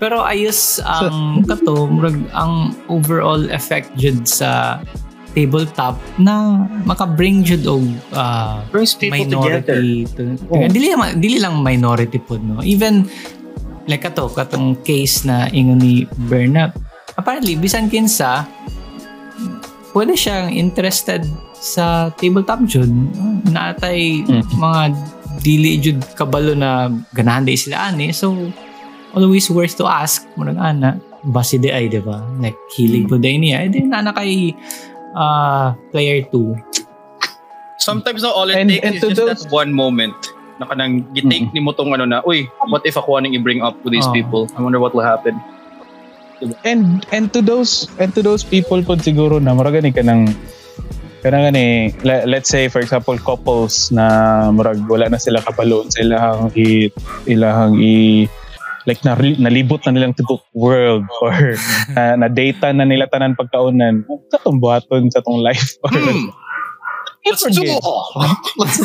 Pero ayos ang kato, murag ang overall effect jud sa tabletop na maka-bring jud og ah, Brings people together. minority to, Oh. dili lang dili lang minority pod no even like kato katong case na ingon ni Bernard apparently bisan kinsa pwede siyang interested sa tabletop jud natay Mm. mga dili jud kabalo na ganahan di sila ani so always worth to ask murag ana basi di ay di ba like hilig po day niya eh di na kay ah, player 2 Sometimes no, all it And- takes and is just those- that one moment na kanang gitake ni mo tong ano na, uy, what if ako anong i-bring up to these Oh. people? I wonder what will happen. and and to those and to those people pod siguro na murag gani kanang kanang gani le- let's say for example couples na murag wala na sila kapaloon sa ilahang i ilahang i like na nalibot na nilang tibok world or na, na data na nila tanan pagkaunan sa tong buhaton sa tong life or Hmm. Let's do it. Let's,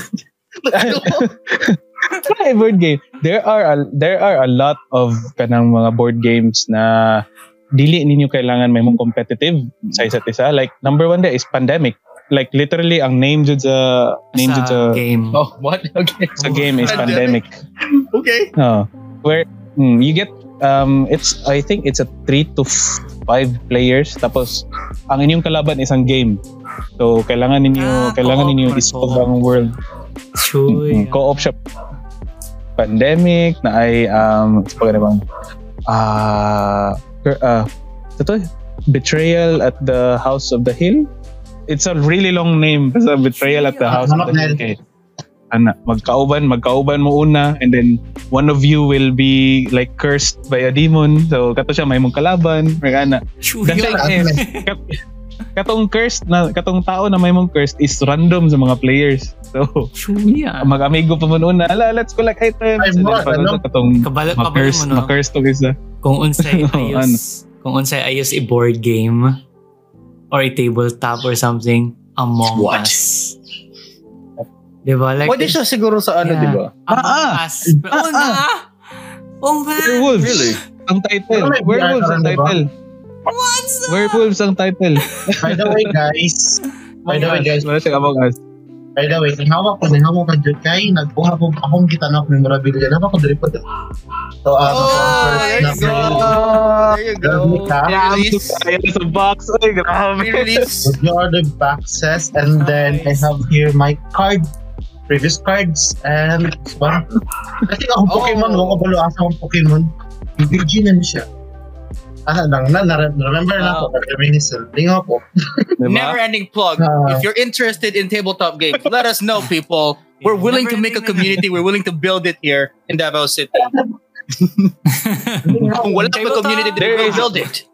let's do board game. There are a, there are a lot of kanang mga board games na dili ninyo kailangan may mong competitive sa isa't isa. Like number one there is pandemic. Like literally ang name jud sa name jud sa, game. Oh, what? Okay. sa game is pandemic. Okay. No. Where mm, you get um it's I think it's a 3 to 5 players tapos ang inyong kalaban is ang game. So kailangan ninyo Ah, kailangan ninyo i-solve ang world. Chuy. Mm, co-op siya. Pandemic na ay um sa pagano bang ah uh, uh, ito Betrayal at the House of the Hill. It's a really long name. Basta Betrayal at the House of the Hill. Okay. Ana, magkauban, magkauban mo una and then one of you will be like cursed by a demon. So kato siya may mong kalaban, may ana. Like, kat- katong cursed na katong tao na may mong cursed is random sa mga players. So Chuy ah. mag-amigo pa mo una, ala, let's collect items. Ay, And then, mo, pag- ano? katong ma-curse, mo no. ma-curse to isa. Kung unsay Oh, ayos, kung unsay ayos i-board game or a tabletop or something, Among What? Us. Diba? Like, Pwede siya siguro sa ano, Yeah. di ba? Among Ah, ah. Us. Ah, oh, na. Oh, man. Werewolves. Really? Ang title. Pero may Werewolves ang rin, diba? title. What's up? Werewolves ang title. By the way, guys, By the way, guys, Wala siyang Among Us. by the way, hawak ko, hawak ka dyan kay nagbuha ko akong gitanok memorabilia. Hawak ko dali po dyan. So, uh, Oh, there you go. There you go. Re-release. Ayan sa box. Ay, grabe. Re-release. With your other boxes, and then I have here my card, previous cards, and one. I think akong Oh. Pokemon, oh. ko balo asa akong Pokemon. Virgin na siya. Ah, lang na, na, remember na ako, nag-reminiscent. Lingaw po. Diba? Never ending plug. Ah. if you're interested in tabletop games, let us know, people. We're willing to make a community. We're willing to build it here in Davao City. Kung wala pa Tabletop. community, then we'll build it.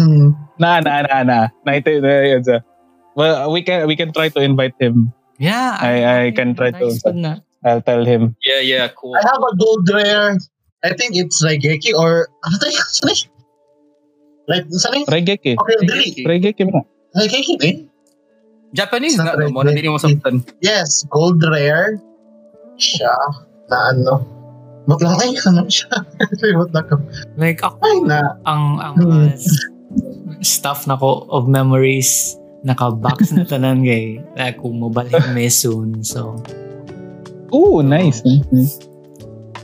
Hmm. Na, na, na, na. Na ito, na, yun siya. Well, we can we can try to invite him. Yeah. I- I can try to- Nice one na. I'll tell him. Yeah, yeah, cool. I have a gold rare. I think it's Raigeki or ano tayo? Saan Like, saan Regeki. Okay, dali. Regeki ba? Raigeki eh? Japanese nga, no? Mo na din mo sabtan. Yes, gold rare. Siya. Na ano. Ba't lang ay ano siya? Ba't na ka? Like ako, Ay na. ang ang Hmm. stuff na ko of memories naka-box na tanan kay like, kung mobile me soon. So Oh, nice. Nice.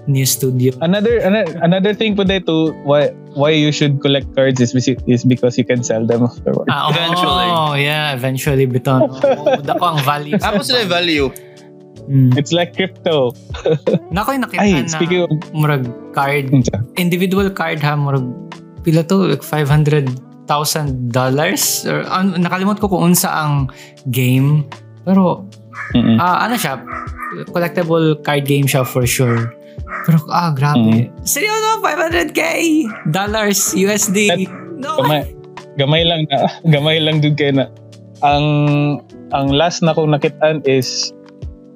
New studio. Another ano, another, thing po dito why why you should collect cards is is because you can sell them afterwards. Ah, oh, eventually. Oh, yeah, eventually biton. Oh, dako ang value. Ako sila value. Mm. It's like crypto. Nakoy nakita Ay, na speaking of... murag card. Hmm, Individual card ha murag pila to like 500 $1,000 or uh, nakalimot ko kung unsa ang game pero mm-hmm. uh, ano siya collectible card game siya for sure pero ah grabe mm-hmm. seryoso 500k dollars USD That, no gamay, gamay lang na gamay lang dun kayo na ang ang last na kong nakitaan is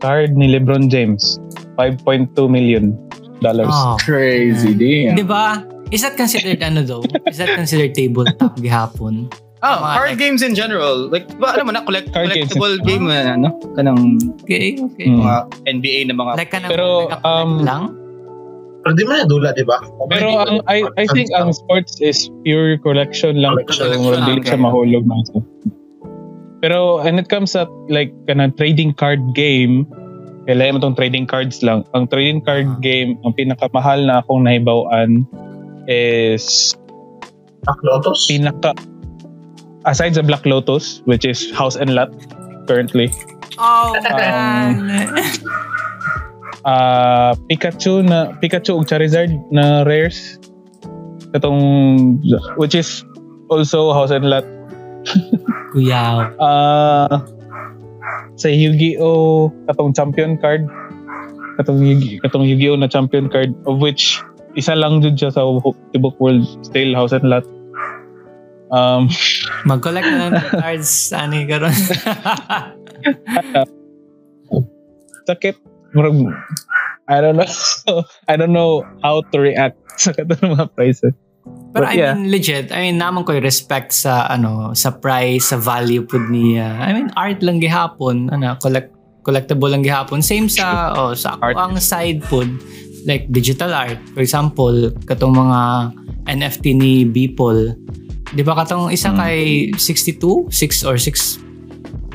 card ni LeBron James 5.2 million dollars. Oh. Crazy, damn. Di ba? Is that considered ano though? Is that considered tabletop gihapon? Oh, Mga card like- games in general. Like, ba, ano man, na, collect, games. collectible game na, ano? Kanang Okay, okay. Mm. mga NBA na mga... Like ka na Pero, um, lang? Pero di mo na dula, di ba? Pero ang I I think ang sports is pure collection lang so Collection, hindi okay. siya mahulog na so. Pero when it comes at like kana trading card game kailangan mo tong trading cards lang. Ang trading card Ah. game, ang pinakamahal na akong nahibawan is Black Lotus. pinaka aside sa Black Lotus which is House and Lot currently. Oh, Um, ah Pikachu na Pikachu ug Charizard na rares. Katong which is also House and Lot. Kuyaw. ah sa Yu-Gi-Oh! Katong champion card. Katong Yu- katong Yu-Gi-Oh! na champion card of which isa lang jud siya sa tibok world still House and Lot um Mag-collect na ng cards. Yung karon? sakit murag I don't know I don't know how to react sa katong mga prices Pero But I yeah. mean, legit, I mean, naman ko yung respect sa, ano, sa price, sa value po niya. I mean, art lang gihapon, ano, collect, collectible lang gihapon. Same sa oh, sa Art. ang side pod like digital art. For example, katong mga NFT ni Beeple. Di ba katong isa Mm. kay 62, 6 or 6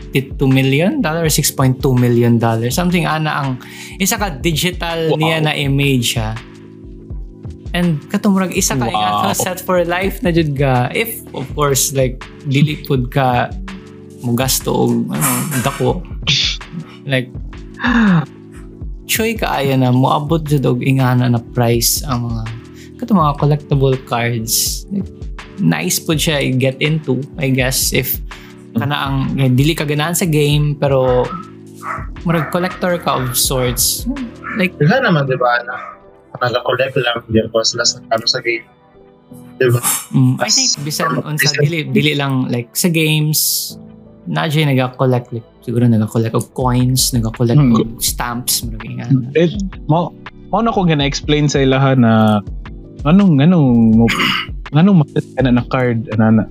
2 million dollar or 6.2 million dollar something ana ang isa ka digital Wow. niya na image ha and katumurag isa ka Wow. wow. set for life na jud ka if of course like dili pud ka mo gasto og ano dako like choy kaayo na moabot jud og ingana na price ang mga kato mga collectible cards like, nice pud siya i-get into I guess if kana ang dili ka ganahan sa game pero murag collector ka of sorts like Wala naman, di ba, na nag-collect lang, hindi ko sila sa, ano, sa game. Di ba? Mm, I think bisan unsa dili dili lang like sa games na jay naga-collect like, siguro naga-collect of coins, naga-collect Hmm. of stamps, murag nga. It, mo, mo na ko gina-explain sa ilaha na anong, anong, mo, anong makit ka na na card, ana na.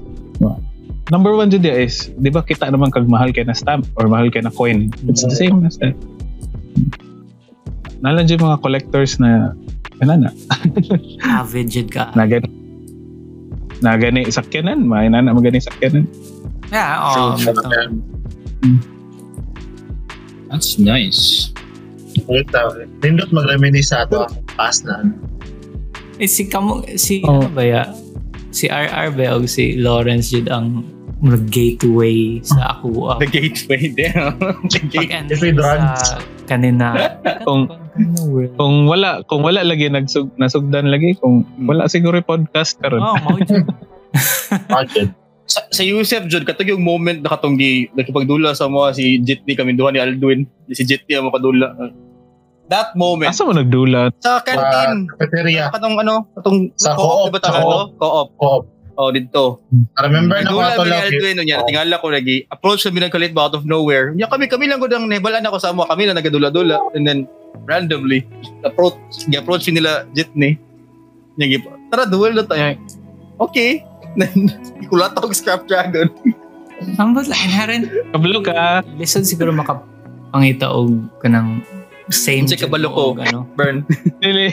Number one dyan is, di ba kita naman kag mahal kay na stamp or mahal kay na coin. It's the same as that. Nalan dyan mga collectors na, ano na, Avid jud ka. na gani, na gani sakyanan, may na na magani sakyanan. Yeah, oh, So. That's nice. Wait, uh, nindot mag-reminis sa ato ang past na. Eh, si kamo si Oh. ano ba ya? Si RR ba o si Lawrence jud ang gateway sa ako uh, The gateway there. the gate. pag If we drugs. sa kanina Kung-. Kung wala, kung wala lagi nagsug, nasugdan lagi, kung wala siguro yung podcast karon. Oh, mao jud. Budget. Sa, sa Yusef Jud katong yung moment na katong gi nakipagdula sa mga si Jitney kami duha ni Aldwin si Jitney ang makadula that moment Asa mo nagdula? sa canteen Sa cafeteria. katong ano katong Sa co-op co-op, diba sa tawag co-op. co-op Co-op. oh dito Remember na ko ni. Aldwin unya Oo. tingala ko lagi approach kami nagkalit ba out of nowhere nya kami kami lang gud ang nebalan ako sa amo kami lang nagadula-dula and then randomly approach gi-approach nila Jitney nya gi tara duel na tayo okay Kulata og Scrap Dragon. Ang but like inherent Kabalo ka. lisod siguro makapangita og kanang same Sa jud kabalo ko. ano. Burn. Dili.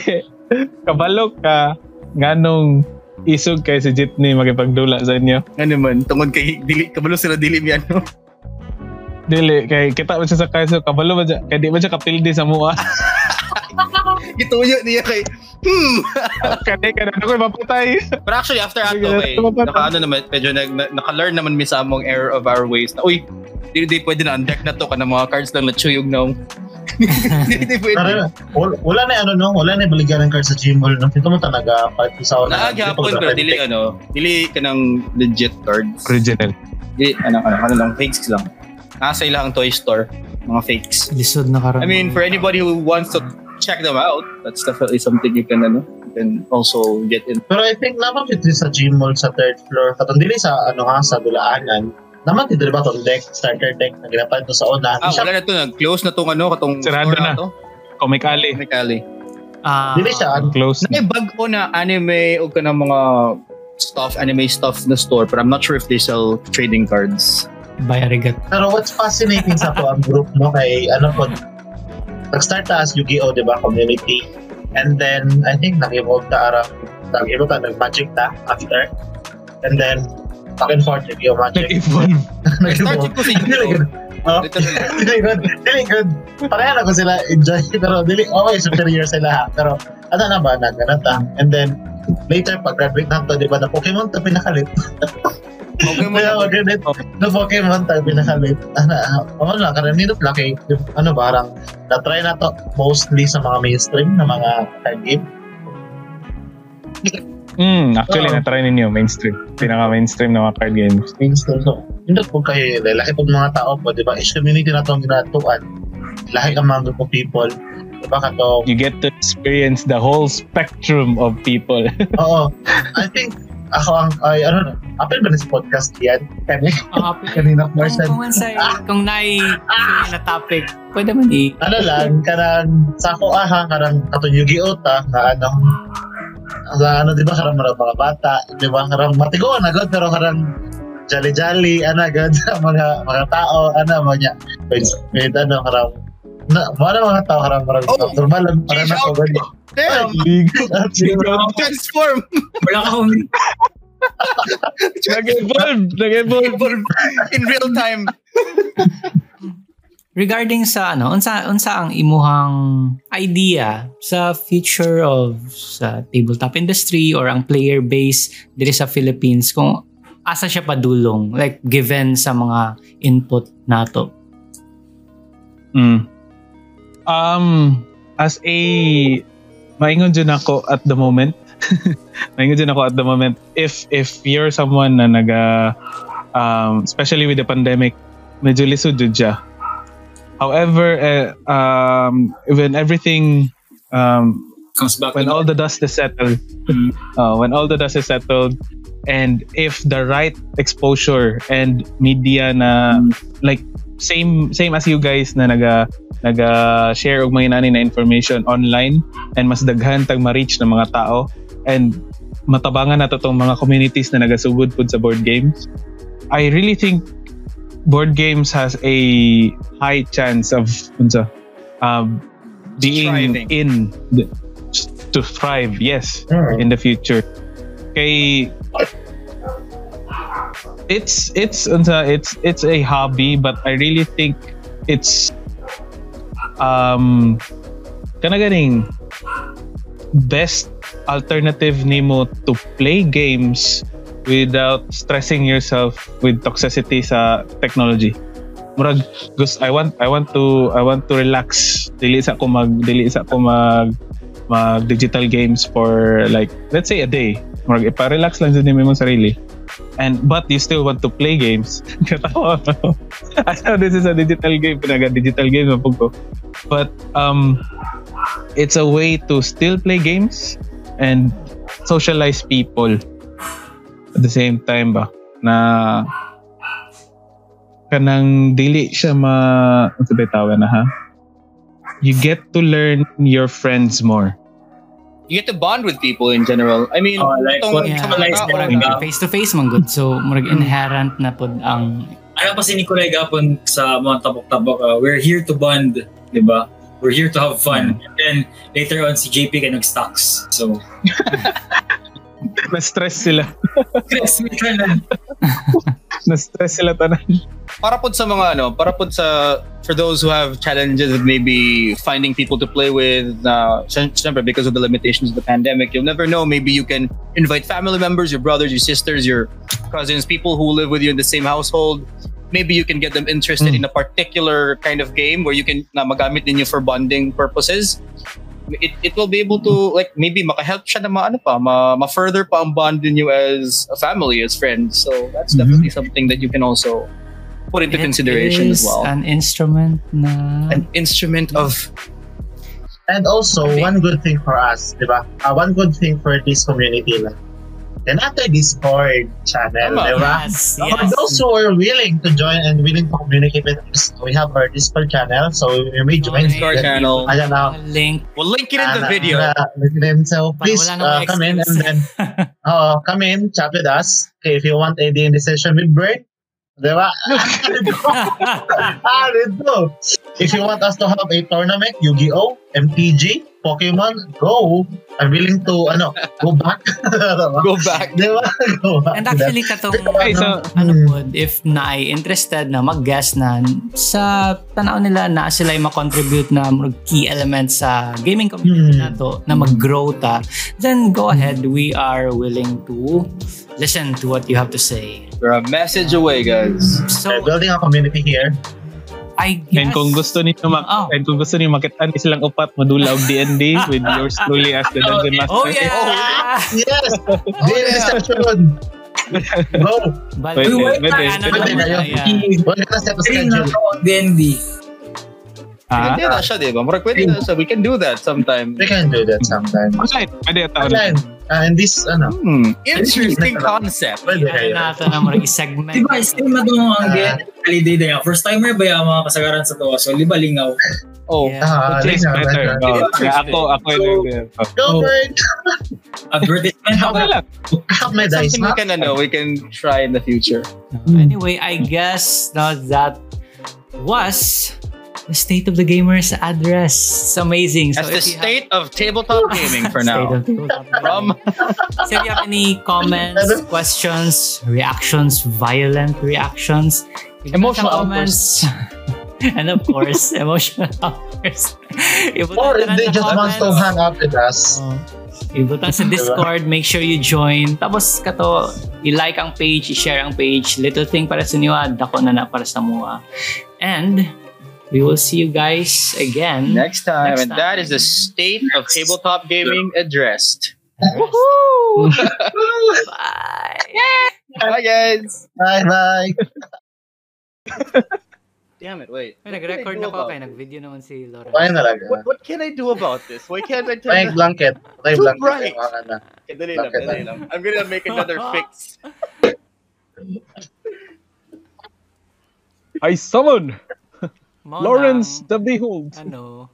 Kabalo ka. Nganong isog kay si Jitney magipagdula sa inyo. Ano man, tungod kay dili kabalo sila dili mi ano. Dili kay kita man siya sa kaso kabalo ba siya kay di man siya kapildi sa mua. Gituyo niya kay hmm. Kani ka na ako mapatay. But actually after tama ba? naka ano naman medyo nag na, naka-learn naman mi sa among error of our ways. Na, uy, di di pwede na undeck na to kana mga cards lang na chuyog na. di di pwede. Tara, wala, na ano no, wala na baligyan ng card sa Gmall no. Ito mo talaga palit sa una. Naaghapon pero dili ano, dili kanang legit cards. Original. Dili ano ano, ano lang fakes lang. Nasa ilang toy store, mga fakes. Lisod na karon. I mean, for anybody who wants to check them out, that's definitely something you can ano, you can also get in. Pero I think naman dito sa Gmall sa third floor, katong dili sa ano ha sa dulaanan. Naman dito ba tong deck, starter deck na ginapalit ko sa una. Ah, siya- wala na to. Nag-close na tong ano, katong Sarado store na. to. Comic Alley. Ah, Dili siya ano, Close. May bag ko na anime o ka ng mga stuff, anime stuff na store, but I'm not sure if they sell trading cards. bayarigat. Pero what's fascinating sa to ang group no kay ano po nag-start ta as Yu-Gi-Oh, di ba, community. And then, I think nag-evolve ta arang, nag-evolve ta, nag-magic ta after. And then, back and forth, Yu-Gi-Oh magic. Nag-evolve. Nag-start ko Dili Yu-Gi-Oh! Oh, dili good. Dili good. Pareha na ko sila enjoy. Pero dili, okay, superior sila ha. Pero, ano na ba, nagana ta. And then, later, pag-graduate na to, di ba, na Pokemon to pinakalit. Pokemon Kaya na mag-edit na Pokemon tayo pinakalit. Ano, ano lang, karang nilot lang kay, ano ba, parang na-try na to mostly sa mga mainstream na mga card game. Hmm, actually Oo. na-try ninyo mainstream. Pinaka-mainstream na mga card games. Mainstream. So, nindot po kayo, lahi po mga tao po, di ba? Each community na itong ginatuan. Lahi ang mga group of people. Di ba kato? You get to experience the whole spectrum of people. Oo. I think, ako ang, ay, ano na, apel ba na sa podcast yan? Kani, Ah, kanina, kung, Marcel. kung mansay, kung nai na topic, pwede man i ano lang, karang sa ako aha, karang katong Yu-Gi-Oh ta, na ano, sa ano, di ba, karang marang mga bata, di ba, karang matigoan agad, pero karang jolly-jolly, ano, sa mga mga tao, ano, mga, with, with ano, karang, na, mga mga tao, karang, karang, Oh, normal, lang, parang change ako, outfit. gud. Damn! Transform! Wala ka kung Nag-evolve! Nag-evolve! In real time. Regarding sa ano, unsa unsa ang imuhang idea sa future of sa tabletop industry or ang player base diri sa Philippines kung asa siya padulong like given sa mga input nato. Mm. Um, as a maingon dyan ako at the moment. maingon dyan ako at the moment. If if you're someone na naga um, especially with the pandemic, medyo lisod siya. However, uh, um, when everything um, comes back when all the dust is settled, uh, when all the dust is settled, and if the right exposure and media na like same same as you guys na naga naga share og mga inani na information online and mas daghan tag ma-reach ng mga tao and matabangan na to tong mga communities na nagasugod pud sa board games. I really think board games has a high chance of unsa um, being Thriving. in the, to thrive yes in the future. Kay it's it's unsa it's it's a hobby but I really think it's um kana ganing best alternative nimo to play games without stressing yourself with toxicity sa technology. Murag gusto I want I want to I want to relax. Dili sa ko mag dili sa ko mag mag digital games for like let's say a day. Murag ipa-relax lang nimo imong sarili. And but you still want to play games. I know this is a digital game pinaga digital game na but um it's a way to still play games and socialize people at the same time ba? Na kanang dili siya ma ano ba tawag na ha? You get to learn your friends more. You get to bond with people in general. I mean, Oh, like itong Yeah, Realize tao, na face to face man good. So murag inherent na pod ang ano pa si Nicolay Gapon sa mga tabok-tabok, uh, we're here to bond, di ba? We're here to have fun. And then later on, si JP ka nag-stocks. So, na-stress sila stress me ka na. na-stress sila tanan para po sa mga ano, para po sa for those who have challenges of maybe finding people to play with, uh, syempre because of the limitations of the pandemic, you'll never know. Maybe you can invite family members, your brothers, your sisters, your cousins, people who live with you in the same household. Maybe you can get them interested Mm. in a particular kind of game where you can na magamit ninyo for bonding purposes. It, it will be able to like maybe makahelp siya na ma, ano pa, ma, ma-further pa ang bond ninyo as a family, as friends. So that's Mhm. definitely something that you can also put into it consideration as is well. An instrument na An instrument of And also, one good thing for us, di ba? Uh, one good thing for this community lang. Then after Discord channel, Tama. di ba? Yes, For yes. those who are willing to join and willing to communicate with us, we have our Discord channel. So you may join. Discord Then- channel. Ayan na. link. We'll link it in the Ah, video. na- na- then, so Para please uh, come in and then uh, come in, chat with us. Okay, if you want a D&D session with Bert, di ba? ah, dito. If you want us to have a tournament, Yu-Gi-Oh, MTG, Pokemon, go. I'm willing to, ano, go back. Go back. Di ba? Go back. And actually katong Okay, so- ano Hmm. po, if na ay interested na mag-guest na sa tanaw nila na sila ay ma-contribute na mga key elements sa gaming community Hmm. nato na mag-grow ta, then go ahead. We are willing to listen to what you have to say. We're a message away, guys. So, Okay, building a community here. I guess... and kung gusto niyo mak Oh. and kung gusto niyo makitaan silang upat madula og D&D with yours truly as the dungeon master Oh yeah! Yes! Oh, Day yeah. reception. Go! But, Pwede, Wait, pwede. ano na, na na D&D. Ah, Pwede na siya, di ba? Murag pwede na siya. We can do that sometime. We can do that sometime. online pwede ata Online. Uh, and this, ano, Hmm. Interesting concept. pwede Ano kayo. nato na mga segment. Di ba, stream na doon ang. D&D holiday na yan. First timer ba yung mga kasagaran sa to? So, liba lingaw. Oh, Yeah. Ah, lingaw, better. Oh, kaya ako, ako yung Go, Oh. Bert! Advertisement ako Okay lang. May dice Something we na. can ano, we can try in the future. Anyway, I guess now that was state of the gamers address. It's amazing. That's the you have- state of tabletop gaming for State now. of tabletop gaming. From So if you have any comments, questions, reactions, violent reactions, Emotional comments. and of course, emotional outbursts. Or if they just want to comments. hang out with us. Oh. Ibutan sa Discord, make sure you join. Tapos kato, i-like ang page, i-share ang page. Little thing para sa inyo, ah, dako na na para sa mua. And we will see you guys again. next time, Next and that is the state of tabletop gaming addressed. Bye. Bye, guys. Bye bye. Damn it! Wait. Ay, nag-record na ko kay nag-video naman si Laura. Bye na lang. What, ah? what can I do about this? Why can't I Bye turn? blanket. Bye Too blanket. bright. Okay, dali lang, dali lang. I'm gonna make another fix. I summon Mao Lawrence the Behold. ano,